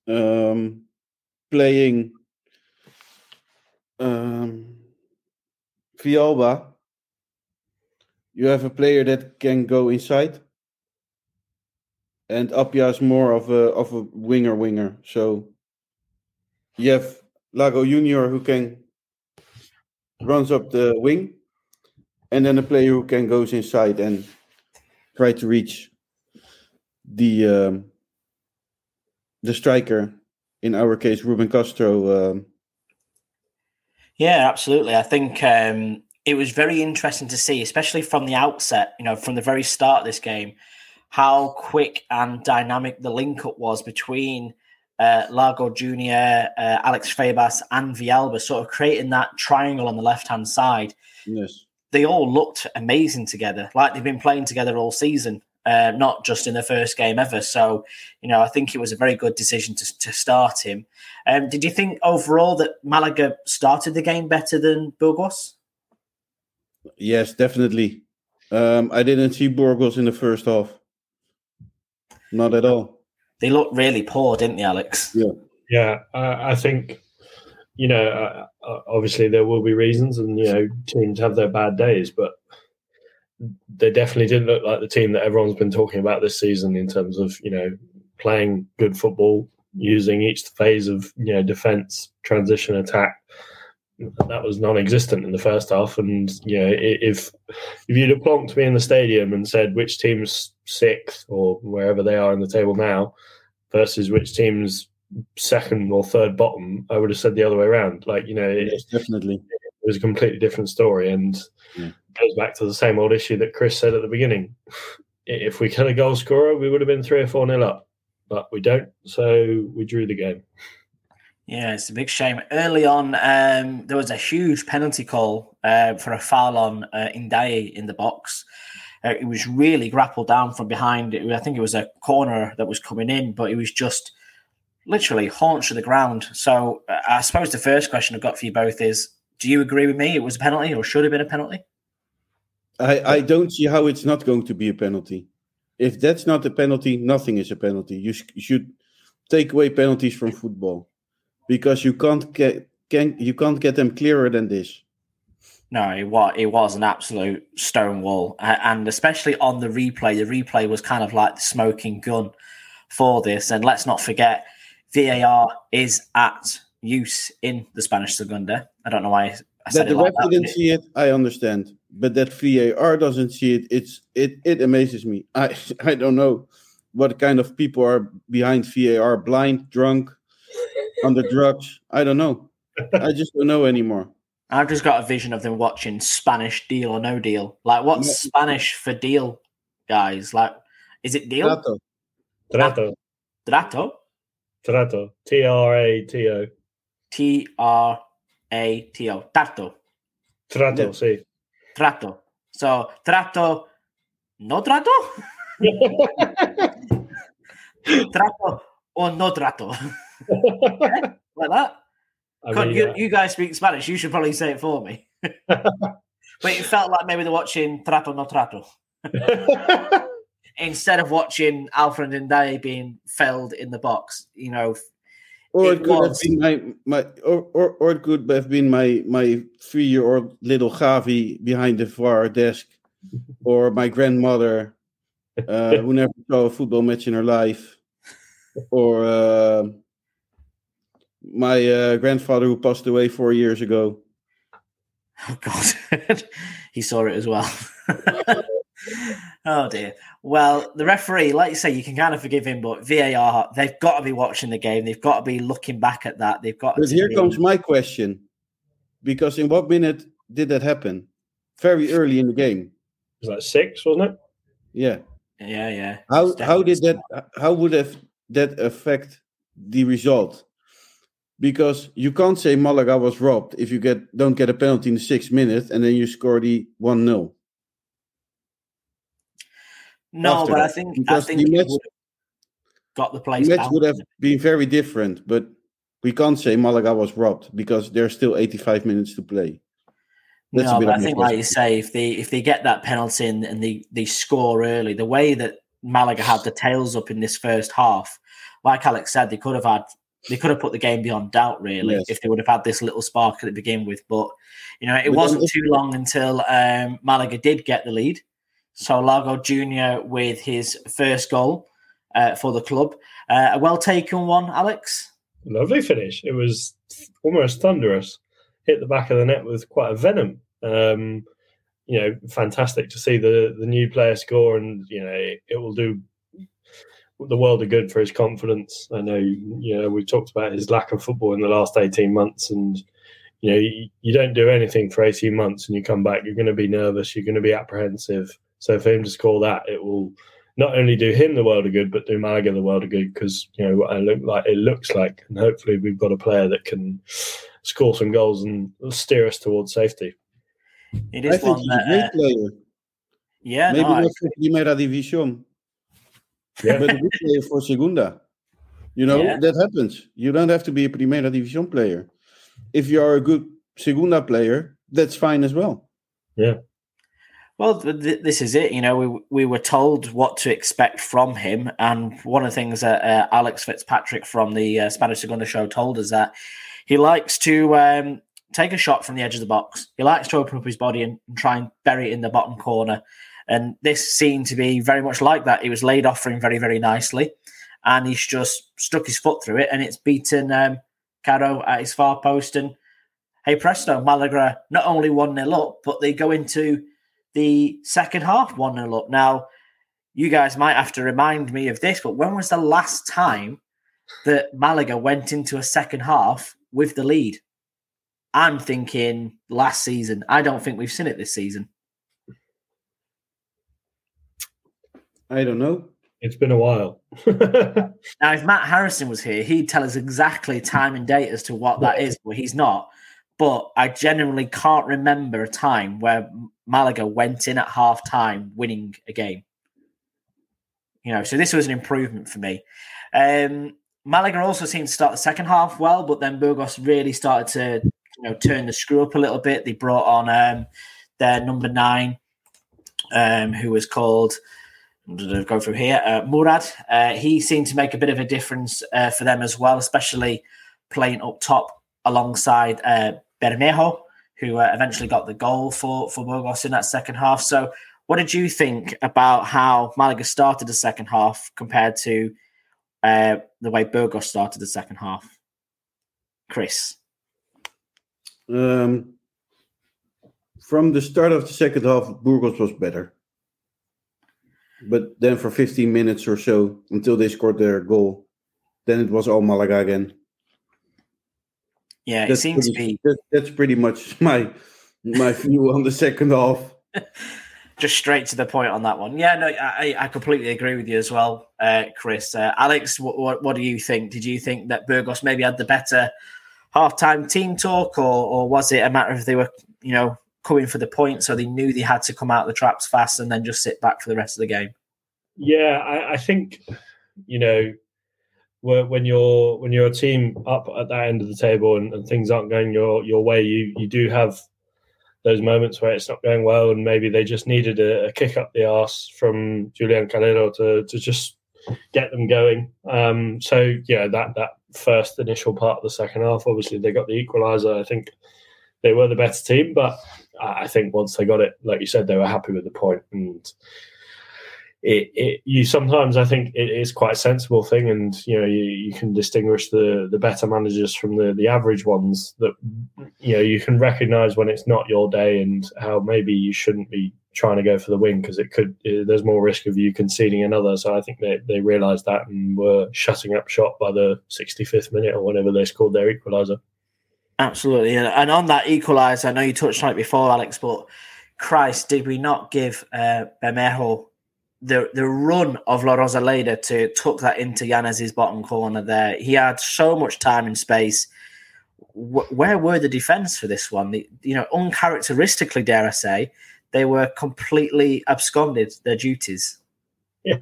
um, playing um, Villalba, you have a player that can go inside. And Appiah is more of a of a winger winger. So you have Lago Junior who can runs up the wing and then a player who can goes inside and try to reach the um, the striker. In our case, Ruben Castro. Um, yeah, absolutely. I think um, it was very interesting to see, especially from the outset. You know, from the very start of this game, how quick and dynamic the link up was between uh, Lago Junior, uh, Alex Febas, and Villalba, sort of creating that triangle on the left hand side. Yes they all looked amazing together, like they've been playing together all season, uh, not just in the first game ever. So, you know, I think it was a very good decision to, to start him. Um, did you think overall that Malaga started the game better than Burgos? Yes, definitely. Um, I didn't see Burgos in the first half. Not at all. They looked really poor, didn't they, Alex? Yeah. Yeah, uh, I think you know, uh, uh, obviously there will be reasons, and you know, teams have their bad days, but they definitely didn't look like the team that everyone's been talking about this season in terms of you know playing good football, using each phase of you know defense, transition, attack. That was non-existent in the first half, and you know if if you'd have plonked me in the stadium and said which team's sixth or wherever they are in the table now versus which team's second or third bottom, I would have said the other way around. Like, you know, yes, definitely. It was a completely different story and yeah. goes back to the same old issue that Chris said at the beginning. If we kill a goal scorer, we would have been three or four nil up, but we don't. So we drew the game. Yeah, it's a big shame. Early on, um, there was a huge penalty call uh, for a foul on uh, Ndiaye in the box. Uh, it was really grappled down from behind. I think it was a corner that was coming in, but it was just literally haunch to the ground. So uh, I suppose the first question I've got for you both is: Do you agree with me? It was a penalty, or should have been a penalty? I, I don't see how it's not going to be a penalty. If that's not a penalty, nothing is a penalty. You, sh- should take away penalties from football because you can't get can you can't get them clearer than this. No, it was it was an absolute stonewall, and especially on the replay. The replay was kind of like the smoking gun for this. And let's not forget, VAR is at use in the Spanish Segunda. I don't know why I said that the like ref didn't see it. I understand, but that VAR doesn't see it. It's it it amazes me. I I don't know what kind of people are behind VAR. Blind, drunk, under drugs. I don't know. I just don't know anymore. I've just got a vision of them watching Spanish Deal or No Deal. Like, what's yeah. Spanish for deal, guys? Like, is it deal? Trato. Trato. Ah, Trato. Trato. T R A T O. T R A T O. Tarto. Trato, yeah. sì. Trato. So, trato. No trato? trato or no trato? like that. I mean, you, you, guys speak Spanish. You should probably say it for me. but it felt like maybe they're watching Trato no Trato. Instead of watching Alfred Ndiaye being felled in the box, you know. Or it, it could was... have been my, my or, or, or it could have been my my three year old little Javi behind the VAR desk, or my grandmother uh, who never saw a football match in her life, or uh, my uh, grandfather who passed away four years ago. Oh God, he saw it as well. oh dear. Well, the referee, like you say, you can kind of forgive him, but VAR, they've got to be watching the game. They've got to be looking back at that. They've got. But here be... comes my question, because in what minute did that happen? Very early in the game. It was like six, wasn't it? Yeah. Yeah, yeah. How how did that? How would have that affect the result? because you can't say Malaga was robbed if you get don't get a penalty in the sixth minute and then you score the one 0 No, but. I think because I think the match, got the place. The match would have been very different, but we can't say Malaga was robbed because there's still 85 minutes to play. That's no, but I think, like you say, if they if they get that penalty and, and they they score early, the way that Malaga had the tails up in this first half, like Alex said, they could have had they could have put the game beyond doubt, really, yes. if they would have had this little spark at the begin with. But you know, it but wasn't too long until um, Malaga did get the lead. So Lago Junior with his first goal uh, for the club, uh, a well taken one, Alex. Lovely finish. It was almost thunderous. Hit the back of the net with quite a venom. Um, you know, fantastic to see the the new player score, and you know, it, will do the world of good for his confidence. I know, you know, we've talked about his lack of football in the last 18 months and, you know, you, you don't do anything for 18 months and you come back, you're going to be nervous, you're going to be apprehensive. So for him to score that, it will not only do him the world of good, but do Malaga the world of good because, you know, I look like it looks like, and hopefully we've got a player that can score some goals and steer us towards safety. It is I think he's that, a great uh, player. Yeah, maybe no, not for Primera División, yeah. but a good player for Segunda. You know, yeah. that happens. You don't have to be a Primera División player. If you are a good Segunda player, that's fine as well. Yeah. Well, th- this is it. You know, we we were told what to expect from him, and one of the things that uh, Alex Fitzpatrick from the uh, Spanish Segunda show told us that he likes to um, take a shot from the edge of the box. He likes to open up his body and, and try and bury it in the bottom corner. And this seemed to be very much like that. He was laid off for him very, very nicely. And he's just stuck his foot through it and it's beaten um, Caro at his far post. And hey, presto, Malaga not only 1 0 up, but they go into the second half 1 0 up. Now, you guys might have to remind me of this, but when was the last time that Malaga went into a second half with the lead? I'm thinking last season. I don't think we've seen it this season. I don't know. It's been a while. now, if Matt Harrison was here, he'd tell us exactly time and date as to what that is, but he's not. But I genuinely can't remember a time where Malaga went in at half time winning a game. You know, so this was an improvement for me. Um, Malaga also seemed to start the second half well, but then Burgos really started to, you know, turn the screw up a little bit. They brought on um, their number nine, um, who was called go through here. Uh, Murad, uh, he seemed to make a bit of a difference uh, for them as well, especially playing up top alongside uh, Bermejo, who uh, eventually got the goal for, for Burgos in that second half. So, what did you think about how Malaga started the second half compared to uh, the way Burgos started the second half? Chris? Um, from the start of the second half, Burgos was better. But then for 15 minutes or so until they scored their goal, then it was all Malaga again. Yeah, that's it seems pretty, to be. That, that's pretty much my my view on the second half. Just straight to the point on that one. Yeah, no, I, I completely agree with you as well, uh, Chris. Uh, Alex, what, what, what do you think? Did you think that Burgos maybe had the better halftime team talk, or or was it a matter of they were, you know, coming for the point, so they knew they had to come out of the traps fast and then just sit back for the rest of the game. Yeah, I, I think you know, when you're when you're a team up at that end of the table and, and things aren't going your your way, you you do have those moments where it's not going well, and maybe they just needed a, a kick up the arse from Julian Calero to to just get them going. Um, so yeah, that that first initial part of the second half, obviously they got the equaliser. I think they were the better team, but I think once they got it, like you said, they were happy with the point and it, it you sometimes I think it is quite a sensible thing, and you know you, you can distinguish the the better managers from the the average ones. That you know you can recognise when it's not your day, and how maybe you shouldn't be trying to go for the win because it could there's more risk of you conceding another. So I think they they realised that and were shutting up shop by the 65th minute or whenever they scored their equaliser. Absolutely, and on that equaliser, I know you touched on it before, Alex, but Christ, did we not give uh, Bermejo the the run of La Rosaleda to tuck that into Yanez's bottom corner there. He had so much time and space. W- where were the defence for this one? The, you know, uncharacteristically, dare I say, they were completely absconded their duties. Yeah,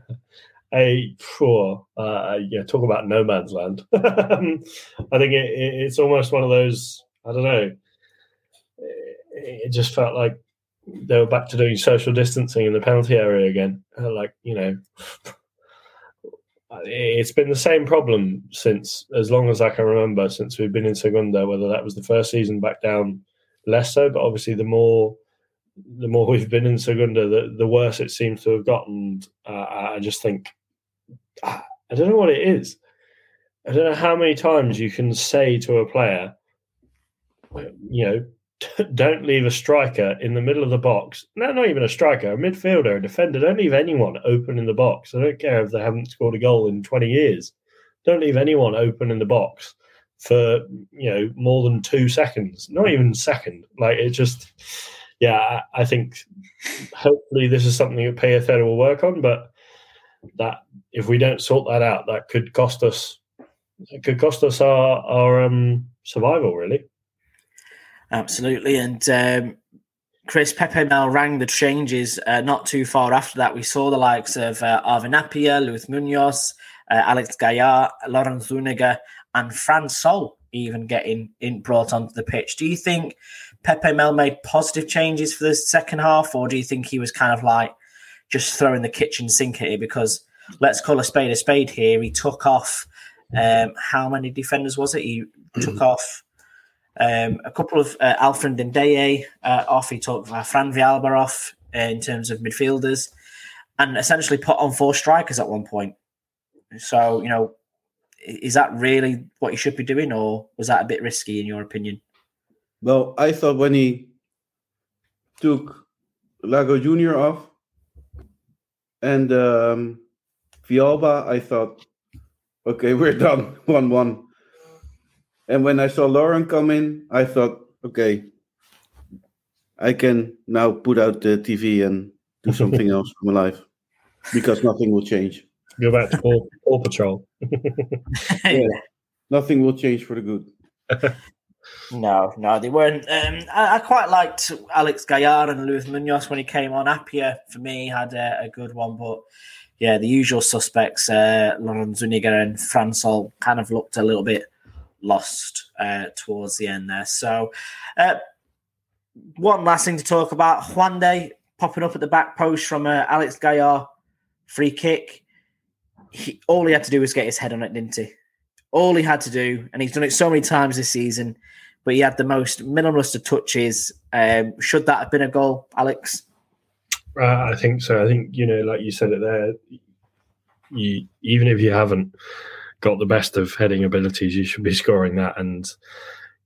a poor, uh, yeah, talk about no man's land. I think it, it, it's almost one of those. I don't know. It, it just felt like they were back to doing social distancing in the penalty area again. Uh, like you know, it's been the same problem since as long as I can remember since we've been in Segunda. Whether that was the first season back down, less so, but obviously the more the more we've been in Segunda, the the worse it seems to have gotten. Uh, I just think I don't know what it is. I don't know how many times you can say to a player, you know, don't leave a striker in the middle of the box. No, not even a striker, a midfielder, a defender. Don't leave anyone open in the box. I don't care if they haven't scored a goal in 20 years. Don't leave anyone open in the box for you know more than two seconds. Not even second. Like it just, yeah. I, I think hopefully this is something that Pellicer will work on, but that if we don't sort that out, that could cost us. It could cost us our our um, survival, really. Absolutely. And um, Chris Pepe Mel rang the changes uh, not too far after that. We saw the likes of uh, Arvin Appiah, Luis Munoz, uh, Alex Gallar, Loren Zuniga, and Fran Sol even getting in, brought onto the pitch. Do you think Pepe Mel made positive changes for the second half, or do you think he was kind of like just throwing the kitchen sink at it? Because let's call a spade a spade here. He took off um, how many defenders was it? He took off um, a couple of uh, Alfred N'Diaye uh, off. He took uh, Fran Villalba off uh, in terms of midfielders, and essentially put on four strikers at one point. So you know, is that really what you should be doing, or was that a bit risky in your opinion? Well, I thought when he took Lago Junior off and um, Villalba, I thought, okay, we're done, one-one. And when I saw Loren come in, I thought, okay, I can now put out the TV and do something else for my life because nothing will change. Go back to Paw, Paw Patrol. yeah, nothing will change for the good. no, no, they weren't. Um, I, I, quite liked Alex Gallar and Luis Munoz when he came on. Appiah, for me, had a, a good one, but yeah, the usual suspects, uh, Loren Zuniga and Fran Sol, kind of looked a little bit lost uh, towards the end there. So, uh, one last thing to talk about Juan Juande popping up at the back post from uh, Alex Gallar free kick. He, all he had to do was get his head on it, didn't he? All he had to do, and he's done it so many times this season, but he had the most minimalist of touches. Um, should that have been a goal, Alex? Uh, I think so. I think, you know, like you said it there, you, even if you haven't got the best of heading abilities, you should be scoring that. And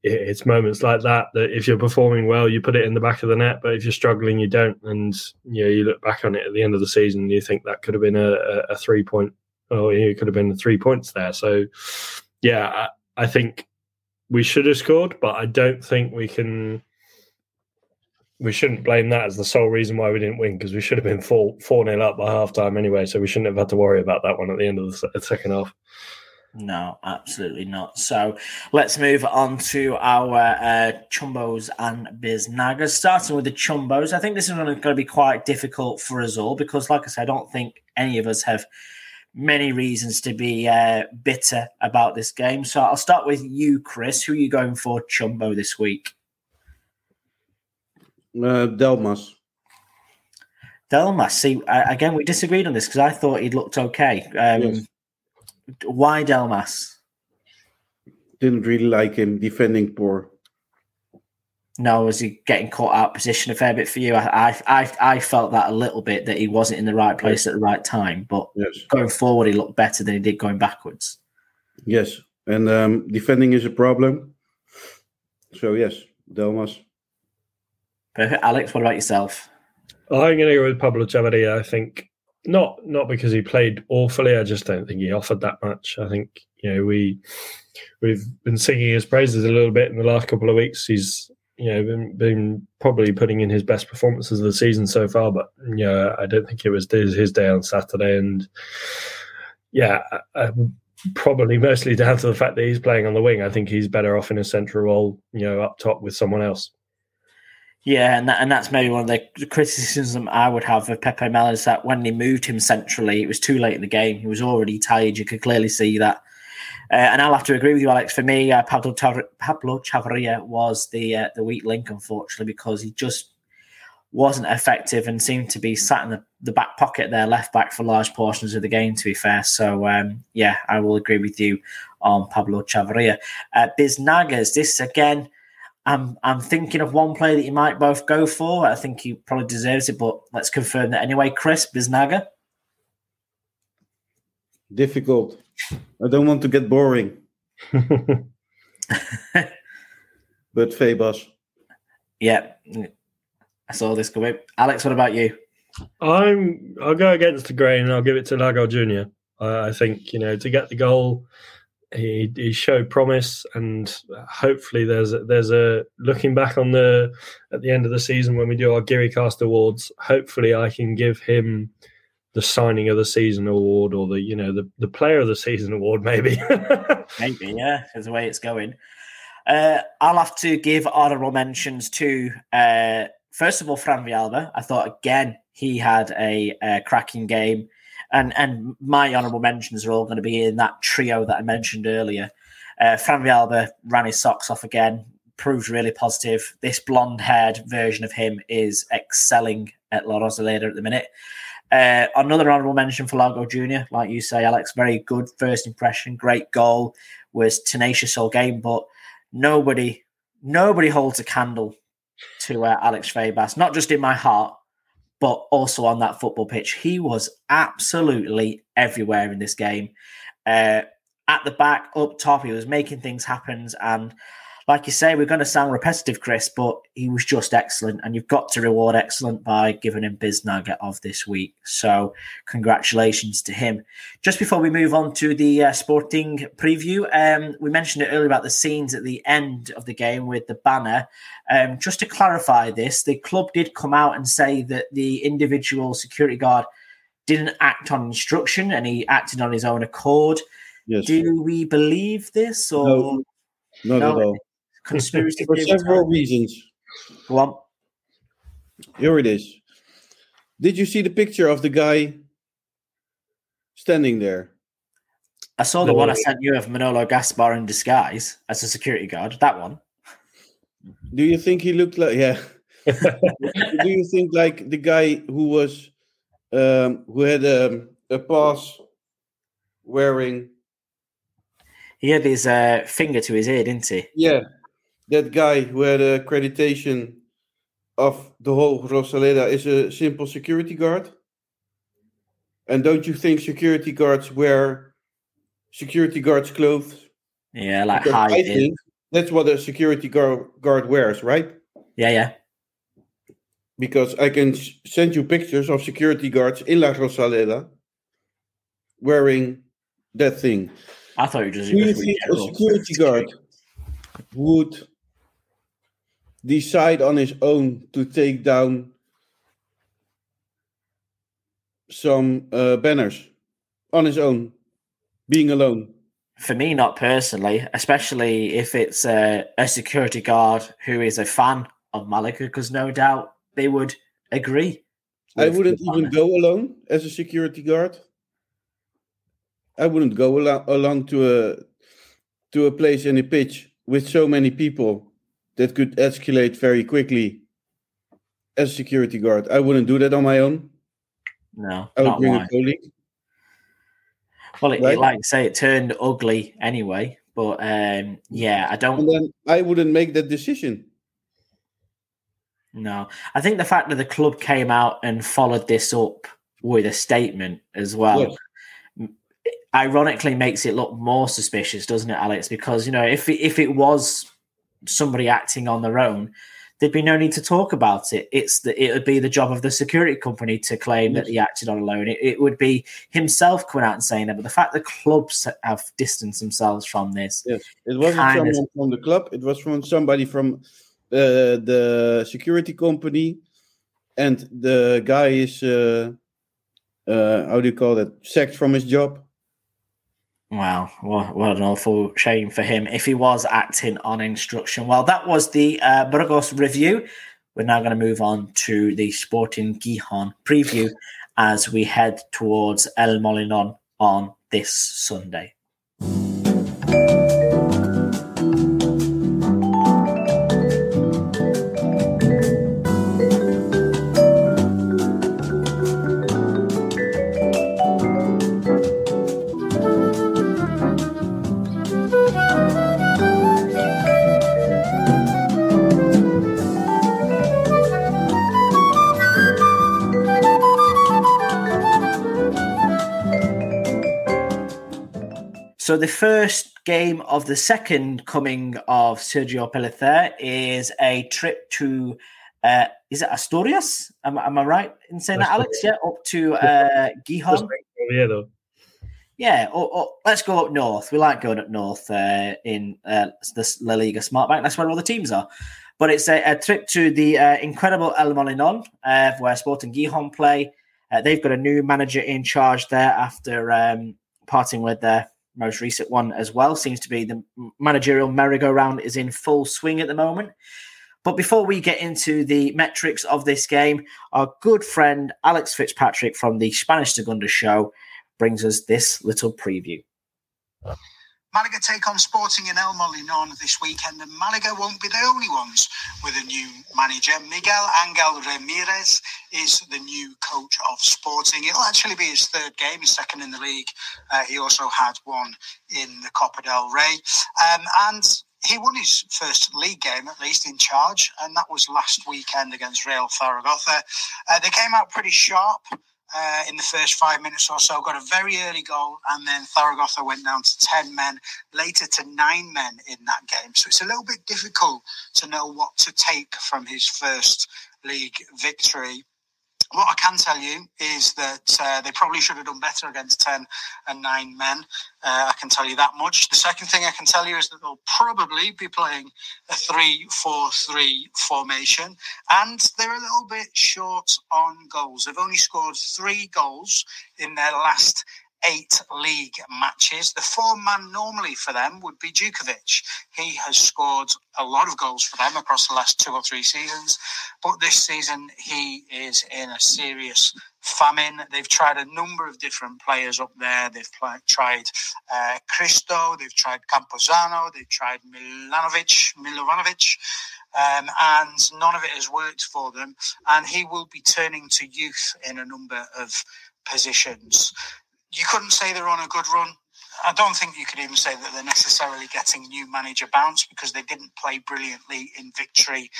it's moments like that that if you're performing well, you put it in the back of the net. But if you're struggling, you don't. And you know, you look back on it at the end of the season, and you think that could have been a, a three point, or it could have been three points there. So, yeah, I, I think we should have scored, but I don't think we can we shouldn't blame that as the sole reason why we didn't win because we should have been four four nil up by half time anyway. So we shouldn't have had to worry about that one at the end of the second half. No, absolutely not. So let's move on to our uh, Chumbos and Biznagas. Starting with the Chumbos, I think this is going to be quite difficult for us all because, like I said, I don't think any of us have many reasons to be uh, bitter about this game. So I'll start with you, Chris. Who are you going for, Chumbo, this week? Uh, Delmas. Delmas. See, again, we disagreed on this because I thought he looked okay. Um, yes. Why Delmas? Didn't really like him defending poor. No, was he getting caught out position a fair bit for you? I, I, I felt that a little bit that he wasn't in the right place yes. at the right time. But yes. going forward, he looked better than he did going backwards. Yes, and um, defending is a problem. So yes, Delmas. Perfect, Alex. What about yourself? I'm going to go with Pablo Chavarria. I think not not because he played awfully. I just don't think he offered that much. I think you know we we've been singing his praises a little bit in the last couple of weeks. He's you know, been, been probably putting in his best performances of the season so far. But yeah, I don't think it was his day on Saturday, and yeah, probably mostly down to the fact that he's playing on the wing. I think he's better off in a central role, you know, up top with someone else. Yeah, and that, and that's maybe one of the criticisms I would have of Pepe Mel is that when they moved him centrally, it was too late in the game. He was already tired. You could clearly see that uh, and I'll have to agree with you, Alex. For me, uh, Pablo, Tav- Pablo Chavarria was the uh, the weak link, unfortunately, because he just wasn't effective and seemed to be sat in the, the back pocket there, left back for large portions of the game, to be fair. So, um, yeah, I will agree with you on Pablo Chavarria. Uh, Biznagas, this again, I'm, I'm thinking of one player that you might both go for. I think he probably deserves it, but let's confirm that anyway. Chris, Biznaga? Difficult. I don't want to get boring. but Febas. Yeah, I saw this coming. Alex, what about you? I'm. I'll go against the grain and I'll give it to Lago Junior. I, I think you know to get the goal, he, he showed promise, and hopefully there's a, there's a looking back on the at the end of the season when we do our Geary Cast Awards. Hopefully, I can give him the signing of the season award or the you know the, the player of the season award maybe maybe yeah is the way it's going uh, i'll have to give honorable mentions to uh, first of all fran Villalba. i thought again he had a, a cracking game and and my honorable mentions are all going to be in that trio that i mentioned earlier uh, fran villalba ran his socks off again proved really positive this blonde haired version of him is excelling at la rosaleda at the minute uh, another honourable mention for Lago Junior, like you say, Alex. Very good first impression, great goal, was tenacious all game, but nobody, nobody holds a candle to uh, Alex Febas. Not just in my heart, but also on that football pitch. He was absolutely everywhere in this game. Uh, at the back, up top, he was making things happen, and like you say, we're going to sound repetitive, Chris, but he was just excellent, and you've got to reward excellent by giving him Biznaga of this week. So, congratulations to him. Just before we move on to the uh, sporting preview, um, we mentioned it earlier about the scenes at the end of the game with the banner. Um, just to clarify this, the club did come out and say that the individual security guard didn't act on instruction and he acted on his own accord. Yes. Do we believe this or? No, not no, at all conspiracy for several reasons. Go on. Here it is. Did you see the picture of the guy standing there? I saw the no. one I sent you of Manolo Gaspar in disguise as a security guard. That one. Do you think he looked like? Yeah. Do you think like the guy who was um, who had um, a pass wearing? He had his uh, finger to his ear, didn't he? Yeah, that guy who had accreditation of the whole Rosaleda is a simple security guard? And don't you think security guards wear security guards clothes? Yeah, like high. I think that's what a security guard, guard wears, right? Yeah, yeah. Because I can send you pictures of security guards in La Rosaleda wearing that thing. I thought you just. Do you think a security guard would decide on his own to take down some uh, banners on his own, being alone? For me, not personally, especially if it's a, a security guard who is a fan of Malaga, because no doubt they would agree. I wouldn't even go alone as a security guard. I wouldn't go along, along to a to a place in a pitch with so many people that could escalate very quickly as a security guard. I wouldn't do that on my own. No, I would not bring why. a colleague. Well, it, Right. it, like I say, it turned ugly anyway. But um, yeah, I don't And then I wouldn't make that decision. No, I think the fact that the club came out and followed this up with a statement as well, Yes. ironically makes it look more suspicious, doesn't it, Alex? Because you know, if it, if it was somebody acting on their own, there'd be no need to talk about it. It's the it would be the job of the security company to claim that he acted on a loan. It, it would be himself coming out and saying that. But the fact that clubs have distanced themselves from this, Yes, it wasn't Kind of- from the club. It was from somebody from uh, the security company, and the guy is uh, uh, how do you call that? Sacked from his job. Wow, what, what an awful shame for him if he was acting on instruction. Well, that was the uh, Burgos review. We're now going to move on to the Sporting Gijon preview as we head towards El Molinon on this Sunday. So the first game of the second coming of Sergio Pellicer is a trip to uh, is it Asturias? Am, am I right in saying that, Alex? Yeah, up to uh, Gijon. Oviedo. Yeah, or, or let's go up north. We like going up north uh, in uh, the La Liga Smart Bank. That's where all the teams are. But it's a, a trip to the uh, incredible El Molinon, uh, where Sporting Gijon play. Uh, they've got a new manager in charge there after um, parting with their most recent one as well. Seems to be the managerial merry-go-round is in full swing at the moment. But before we get into the metrics of this game, our good friend Alex Fitzpatrick from the Spanish Segunda show brings us this little preview. Malaga take on Sporting in El Molinon this weekend, and Malaga won't be the only ones with a new manager. Miguel Angel Ramirez is the new coach of Sporting. It'll actually be his third game, his second in the league. Uh, he also had one in the Copa del Rey. Um, and he won his first league game, at least in charge, and that was last weekend against Real Zaragoza. Uh, they came out pretty sharp uh, in the first five minutes or so, got a very early goal, and then Zaragoza went down to 10 men, later to nine men in that game. So it's a little bit difficult to know what to take from his first league victory. What I can tell you is that uh, they probably should have done better against 10 and 9 men. Uh, I can tell you that much. The second thing I can tell you is that they'll probably be playing a 3 4 3 formation, and they're a little bit short on goals. They've only scored three goals in their last eight league matches. The form man normally for them would be Djurdjevic. He has scored a lot of goals for them across the last two or three seasons, but this season he is in a serious famine. They've tried a number of different players up there. They've pl- tried uh, they've tried Camposano, they've tried Milanovic, Milovanovic. Um, and none of it has worked for them. And he will be turning to youth in a number of positions. You couldn't say they're on a good run. I don't think you could even say that they're necessarily getting new manager bounce because they didn't play brilliantly in victory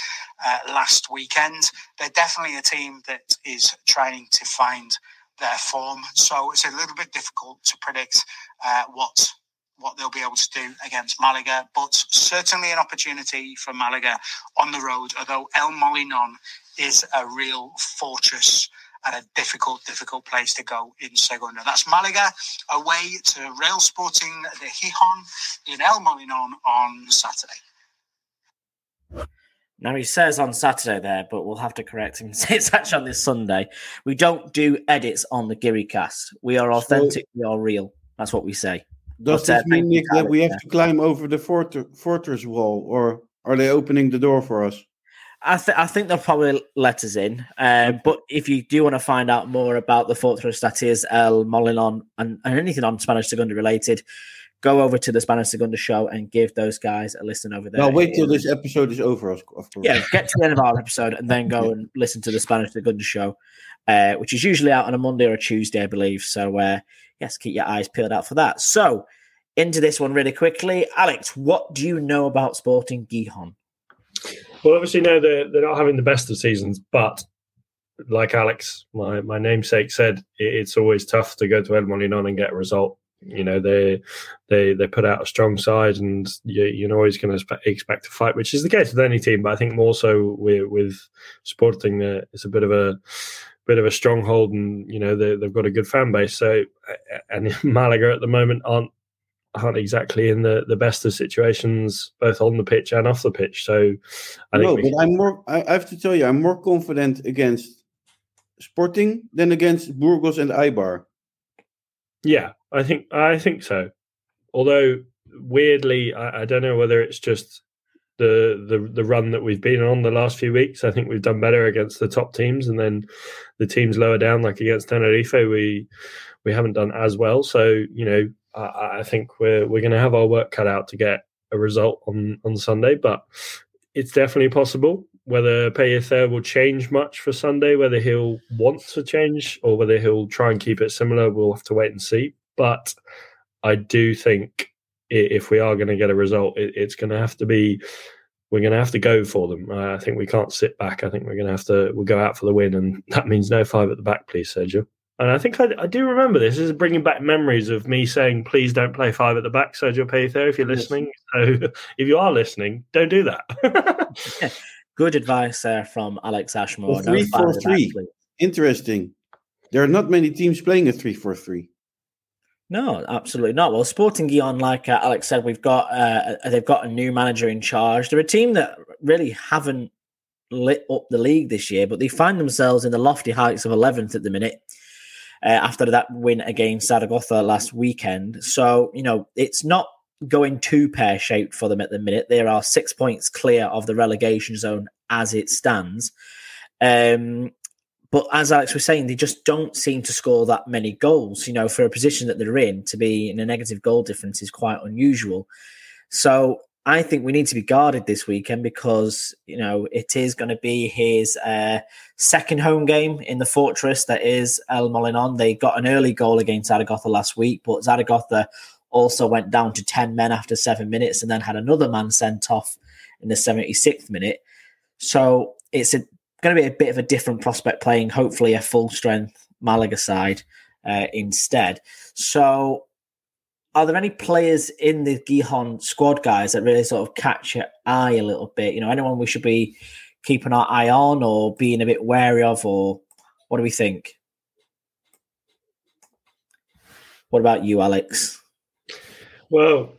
uh, last weekend. They're definitely a team that is trying to find their form. So it's a little bit difficult to predict uh, what what they'll be able to do against Malaga, but certainly an opportunity for Malaga on the road. Although El Molinon is a real fortress and a difficult, difficult place to go in Segunda. That's Malaga away to Real Sporting de Gijon in El Molinon on Saturday. Now he says on Saturday there, but we'll have to correct him. It's actually on this Sunday. We don't do edits on the Geary Cast. We are authentic. we are real. That's what we say. Does But, uh, mean, Nick, that we have Alex. to climb over the fortress, fortress wall, or are they opening the door for us? I, th- I think they'll probably let us in. Um, but if you do want to find out more about the Fortress that is El Molinon and, and anything on Spanish Segunda related, go over to the Spanish Segunda show and give those guys a listen over there. No, wait till this episode is over, of course. Yeah, get to the end of our episode and then go and listen to the Spanish Segunda show, uh, which is usually out on a Monday or a Tuesday, I believe. So, uh, yes, keep your eyes peeled out for that. So, into this one really quickly. Alex, what do you know about Sporting Gijon? Well, obviously, no, they're, they're not having the best of seasons, but like Alex, my, my namesake said, it's always tough to go to El Molinón and get a result. You know, they they they put out a strong side, and you, you're always going to expect to fight, which is the case with any team. But I think more so with, with Sporting, uh, it's a bit of a bit of a stronghold, and you know they, they've got a good fan base. So, and Malaga at the moment aren't aren't exactly in the, the best of situations, both on the pitch and off the pitch. So, I no, but I'm more. I have to tell you, I'm more confident against Sporting than against Burgos and Eibar. Yeah, I think I think so. Although weirdly, I, I don't know whether it's just the, the the run that we've been on the last few weeks. I think we've done better against the top teams, and then the teams lower down, like against Tenerife, we we haven't done as well. So you know, I, think we're we're going to have our work cut out to get a result on on Sunday, but it's definitely possible. Whether Pellicer will change much for Sunday, whether he'll want to change or whether he'll try and keep it similar, we'll have to wait and see. But I do think if we are going to get a result, it's going to have to be we're going to have to go for them. I think we can't sit back. I think we're going to have to we'll go out for the win, and that means no five at the back, please, Sergio. And I think I, I, do remember this. This is bringing back memories of me saying, please don't play five at the back, Sergio Pellicer, if you're listening. So if you are listening, don't do that. Good advice there from Alex Ashmore. Well, three four three. Interesting. There are not many teams playing a three four three. No, absolutely not. Well, Sporting Gijon, like uh, Alex said, we've got uh, they've got a new manager in charge. They're a team that really haven't lit up the league this year, but they find themselves in the lofty heights of 11th at the minute uh, after that win against Zaragoza last weekend. So, you know, it's not going too pear shaped for them at the minute. There are six points clear of the relegation zone as it stands. Um, but as Alex was saying, they just don't seem to score that many goals. You know, for a position that they're in, to be in a negative goal difference is quite unusual. So I think we need to be guarded this weekend because you know it is going to be his uh, second home game in the fortress that is El Molinon. They got an early goal against Zaragoza last week, but Zaragoza also went down to ten men after seven minutes and then had another man sent off in the seventy sixth minute. So it's going to be a bit of a different prospect playing, hopefully a full strength Malaga side uh, instead. So are there any players in the Gijon squad, guys, that really sort of catch your eye a little bit? You know, anyone we should be keeping our eye on or being a bit wary of, or what do we think? What about you, Alex? Well,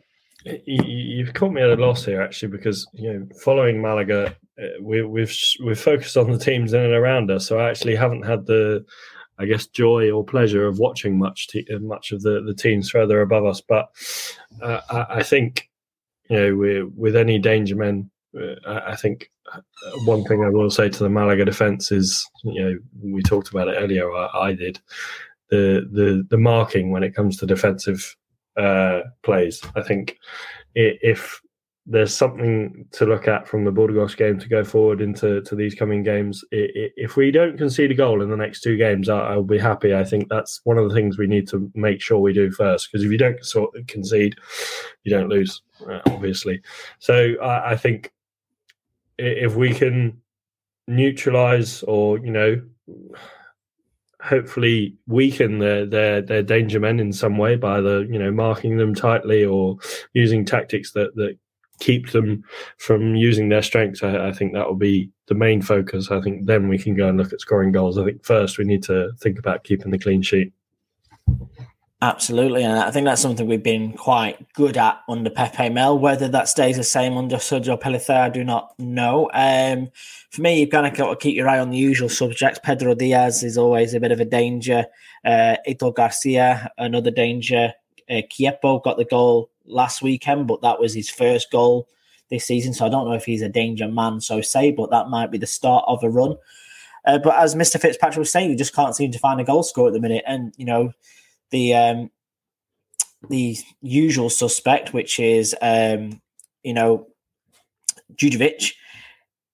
you've caught me at a loss here, actually, because you know, following Malaga, uh, we, we've we've focused on the teams in and around us, so I actually haven't had the I guess, joy or pleasure of watching much te- much of the, the teams further above us. But uh, I, I, think, you know, with any danger men, uh, I think uh, one thing I will say to the Malaga defence is, you know, we talked about it earlier. I, I did the the the marking when it comes to defensive uh, plays. I think if there's something to look at from the Burgos game to go forward into to these coming games. If we don't concede a goal in the next two games, I'll be happy. I think that's one of the things we need to make sure we do first. Because if you don't concede, you don't lose, uh, obviously. So I think if we can neutralize or you know hopefully weaken their their their danger men in some way by the you know marking them tightly or using tactics that that keep them from using their strengths, I, I, think that will be the main focus. I think then we can go and look at scoring goals. I think first we need to think about keeping the clean sheet. Absolutely, and I think that's something we've been quite good at under Pepe Mel. Whether that stays the same under Sergio Pellicer, I do not know. Um, for me, you've kind of got to keep your eye on the usual subjects. Pedro Diaz is always a bit of a danger. Uh, Ito Garcia, another danger. Uh, Queipo got the goal last weekend, but that was his first goal this season. So I don't know if he's a danger man, so say, but that might be the start of a run. Uh, but as Mr. Fitzpatrick was saying, you just can't seem to find a goal score at the minute. And, you know, the um, the usual suspect, which is, um, you know, Djurdjevic,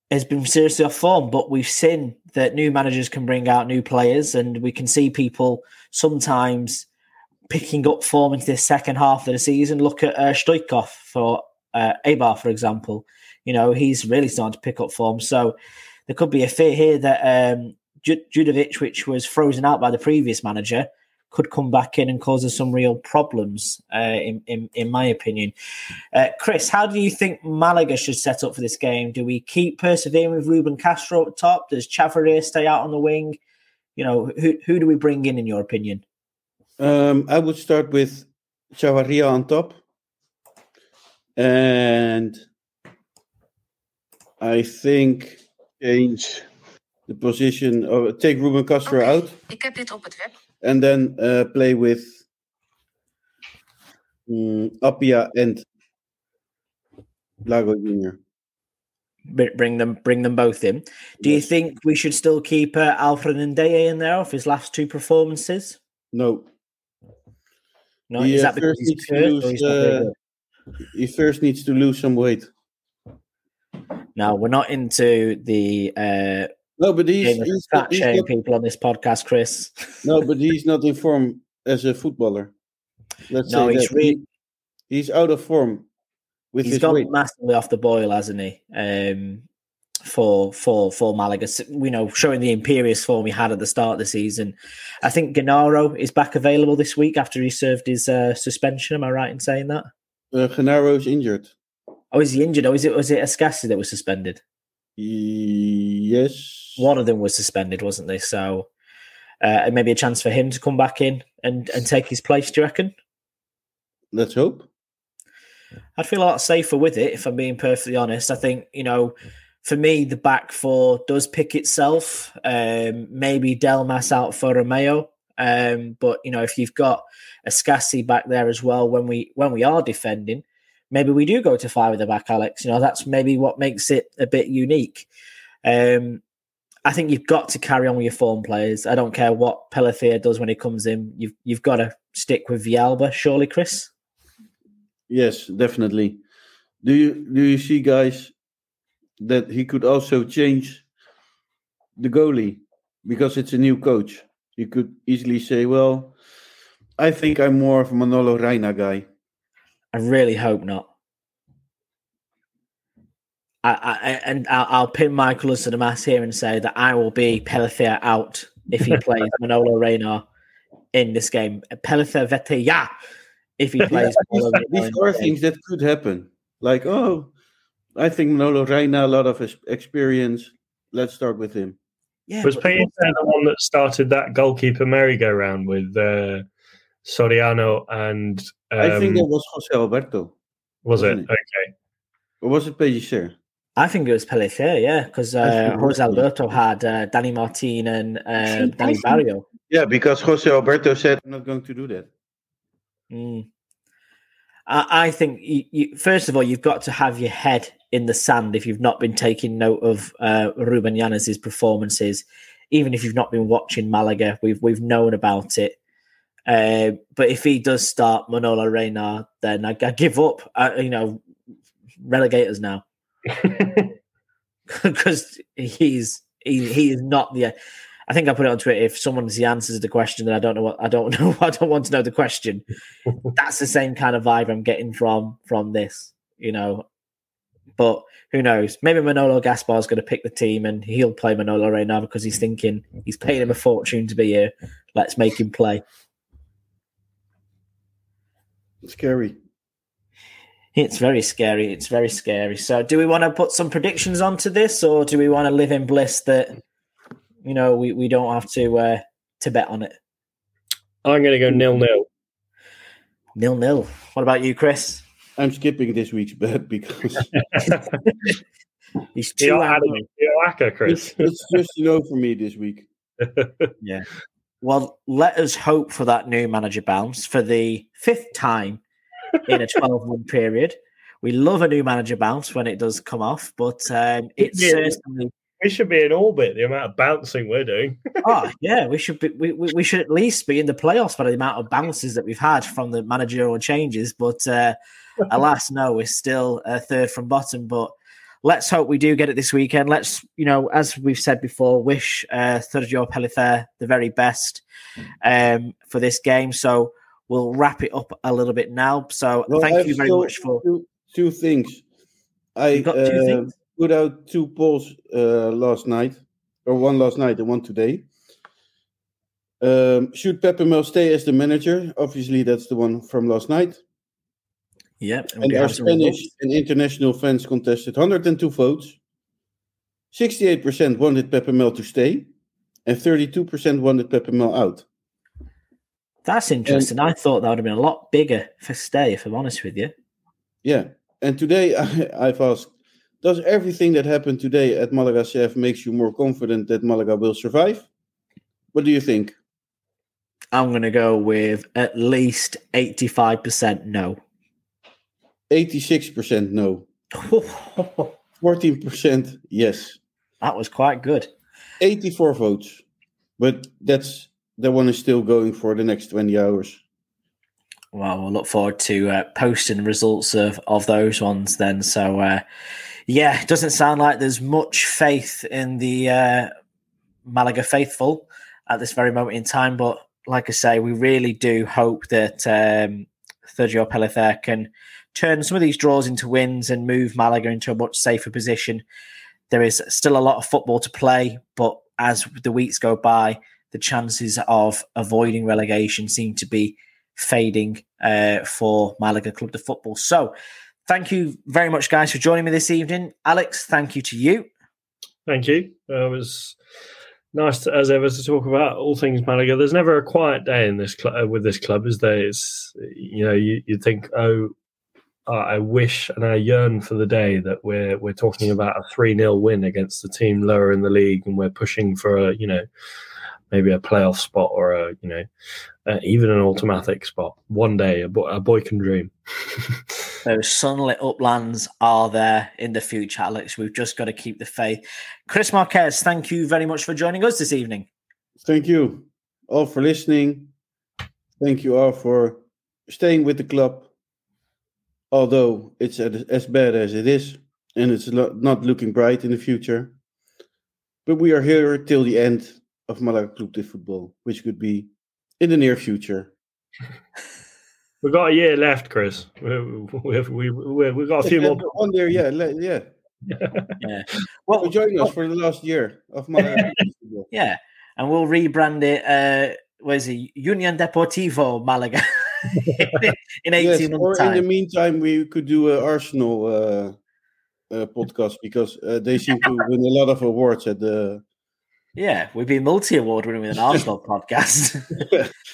has been seriously off form. But we've seen that new managers can bring out new players, and we can see people sometimes picking up form into the second half of the season. Look at uh, Stoichkov for uh, Eibar, for example. You know, he's really starting to pick up form. So there could be a fear here that um, Djurdjevic, which was frozen out by the previous manager, could come back in and cause us some real problems, uh, in, in, in my opinion. Uh, Chris, how do you think Malaga should set up for this game? Do we keep persevering with Ruben Castro at top? Does Chavarria stay out on the wing? You know, who, who do we bring in, in your opinion? Um, I would start with Chavarria on top. And I think change the position of take Ruben Castro Oké, out ik heb dit op het web. and then uh, play with mm, Appiah and Lago Junior. Bring them, bring them both in. Do you think we should still keep uh, Alfred N'Diaye in there off his last two performances? No, No, He, is that because he's needs to cursed or lose, he's uh, he first needs to lose some weight. No, we're not into the uh, No, but he's, he's, fat he's not, people on this podcast, Chris. no, but he's not in form as a footballer. Let's no, say he's that. really He- he's out of form with he's his gone weight. massively off the boil, hasn't he? Um, for for for Malaga, you know, showing the imperious form he had at the start of the season. I think Genaro is back available this week after he served his uh, suspension. Am I right in saying that? Uh, Genaro's injured. Oh, is he injured? Oh, is it was it Escassi that was suspended? Yes. One of them was suspended, wasn't they? So uh, maybe a chance for him to come back in and and take his place. Do you reckon? Let's hope. I'd feel a lot safer with it if I'm being perfectly honest. I think, you know, for me, the back four does pick itself. Um, maybe Delmas out for Romeo. Um, but you know, if you've got a Scassi back there as well, when we when we are defending, maybe we do go to five at the back, Alex. You know, that's maybe what makes it a bit unique. Um, I think you've got to carry on with your form players. I don't care what Pellicer does when he comes in. You've you've got to stick with Villalba, surely, Chris. Yes, definitely. Do you do you see, guys, that he could also change the goalie because it's a new coach? He could easily say, "Well, I think I'm more of a Manolo Reina guy." I really hope not. I, I and I'll, I'll pin my colours to the mass here and say that I will be Pellicer out if he plays Manolo Reina in this game. Pellicer vete ya if he plays. These are things that could happen. Like, oh, I think Manolo Reina a lot of experience. Let's start with him. Yeah, Was but- Peter the one that started that goalkeeper merry-go-round with uh, Soriano and um, I think that was Jose Alberto, was it it? okay? or was it Pellicer? I think it was Pellicer, yeah, because uh, think it was, Jose. Alberto had uh, Dani Martin and uh, Dani Barrio. Yeah, because Jose Alberto said, "I'm not going to do that." Mm. I, I think you, you, first of all, you've got to have your head in the sand if you've not been taking note of uh, Ruben Yanez' performances, even if you've not been watching Malaga. We've we've known about it. Uh, but if he does start Manolo Reina, then I, I give up. Uh, you know, relegators now because he's he, he is not the. I think I put it on Twitter. If someone's the answer to the question, then I don't know what I don't know. I don't want to know the question. That's the same kind of vibe I'm getting from from this, you know. But who knows? Maybe Manolo Gaspar is going to pick the team and he'll play Manolo right now because he's thinking he's paying him a fortune to be here. Let's make him play. Scary. It's very scary. It's very scary. So, do we want to put some predictions onto this, or do we want to live in bliss that you know we, we don't have to uh, to bet on it? I'm going to go nil-nil. Nil nil. What about you, Chris? I'm skipping this week's bet because He's two You're out. adamant. You're acca, Chris. it's, it's just no for me this week. Yeah. Well, let us hope for that new manager bounce for the fifth time in a 12 month period. we love a new manager bounce when it does come off, but um, it's Yeah. certainly. We should be in orbit. The amount of bouncing we're doing. oh yeah, we should be. We, we, we should at least be in the playoffs by the amount of bounces that we've had from the managerial changes. But uh, alas, no, we're still uh, third from bottom. But let's hope we do get it this weekend. Let's, you know, as we've said before, wish uh, Sergio Pellicer the very best um, for this game. So we'll wrap it up a little bit now. So Well, thank I've you very still much for. two, two things. I got two uh, things? Put out two polls uh, last night, or one last night and one today. Um, should Pepe Mel stay as the manager? Obviously, that's the one from last night. Yep, we And our Spanish and international fans contested 102 votes. 68% wanted Pepe Mel to stay, and 32% wanted Pepe Mel out. That's interesting. I thought that would have been a lot bigger for stay, if I'm honest with you. Yeah. And today I, I've asked, does everything that happened today at Malaga CF makes you more confident that Malaga will survive? What do you think? I'm going to go with at least 85% no. 86% no. 14% yes. that was quite good. 84 votes. But that's that one is still going for the next 20 hours. Well, we'll look forward to uh, posting the results of, of those ones then. So, uh, yeah, it doesn't sound like there's much faith in the uh, Malaga faithful at this very moment in time. But like I say, we really do hope that um, Sergio Pellicer can turn some of these draws into wins and move Malaga into a much safer position. There is still a lot of football to play, but as the weeks go by, the chances of avoiding relegation seem to be fading uh, for Malaga Club de Football. So, thank you very much, guys, for joining me this evening. Alex, thank you to you. Thank you. Uh, it was nice to, as ever to talk about all things Malaga. There's never a quiet day in this club with this club, is there? It's you know you you think oh. Uh, I wish and I yearn for the day that we're we're talking about a three 0 win against the team lower in the league, and we're pushing for a you know maybe a playoff spot or a you know uh, even an automatic spot. One day, a, a boy can dream. Those sunlit uplands are there in the future, Alex. We've just got to keep the faith. Chris Marquez, thank you very much for joining us this evening. Thank you all for listening. Thank you all for staying with the club. Although it's as bad as it is, and it's not looking bright in the future. But we are here till the end of Malaga Club de Football, which could be in the near future. We've got a year left, Chris. We, we, we, we, we've got a few more. One there, yeah, le- yeah. Yeah. So Well, join us for the last year of Malaga Club yeah. And we'll rebrand it. Uh, where's it? Union Deportivo Malaga in 18 Yes, months' or time. in the meantime, we could do an Arsenal uh, uh, podcast because uh, they seem to win a lot of awards at the. Yeah, we'd be multi award winning with an Arsenal podcast.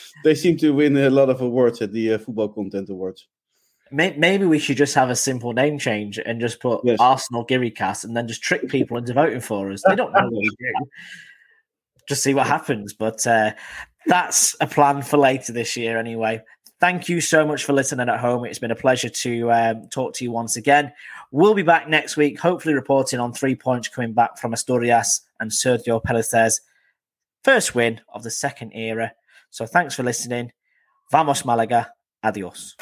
they seem to win a lot of awards at the uh, Football Content Awards. Maybe we should just have a simple name change and just put Yes. Arsenal Cast and then just trick people into voting for us. They don't know what we do. Just see what happens. But uh, that's a plan for later this year, anyway. Thank you so much for listening at home. It's been a pleasure to um, talk to you once again. We'll be back next week, hopefully reporting on three points coming back from Asturias and Sergio Pellicer's first win of the second era. So thanks for listening. Vamos Malaga. Adios.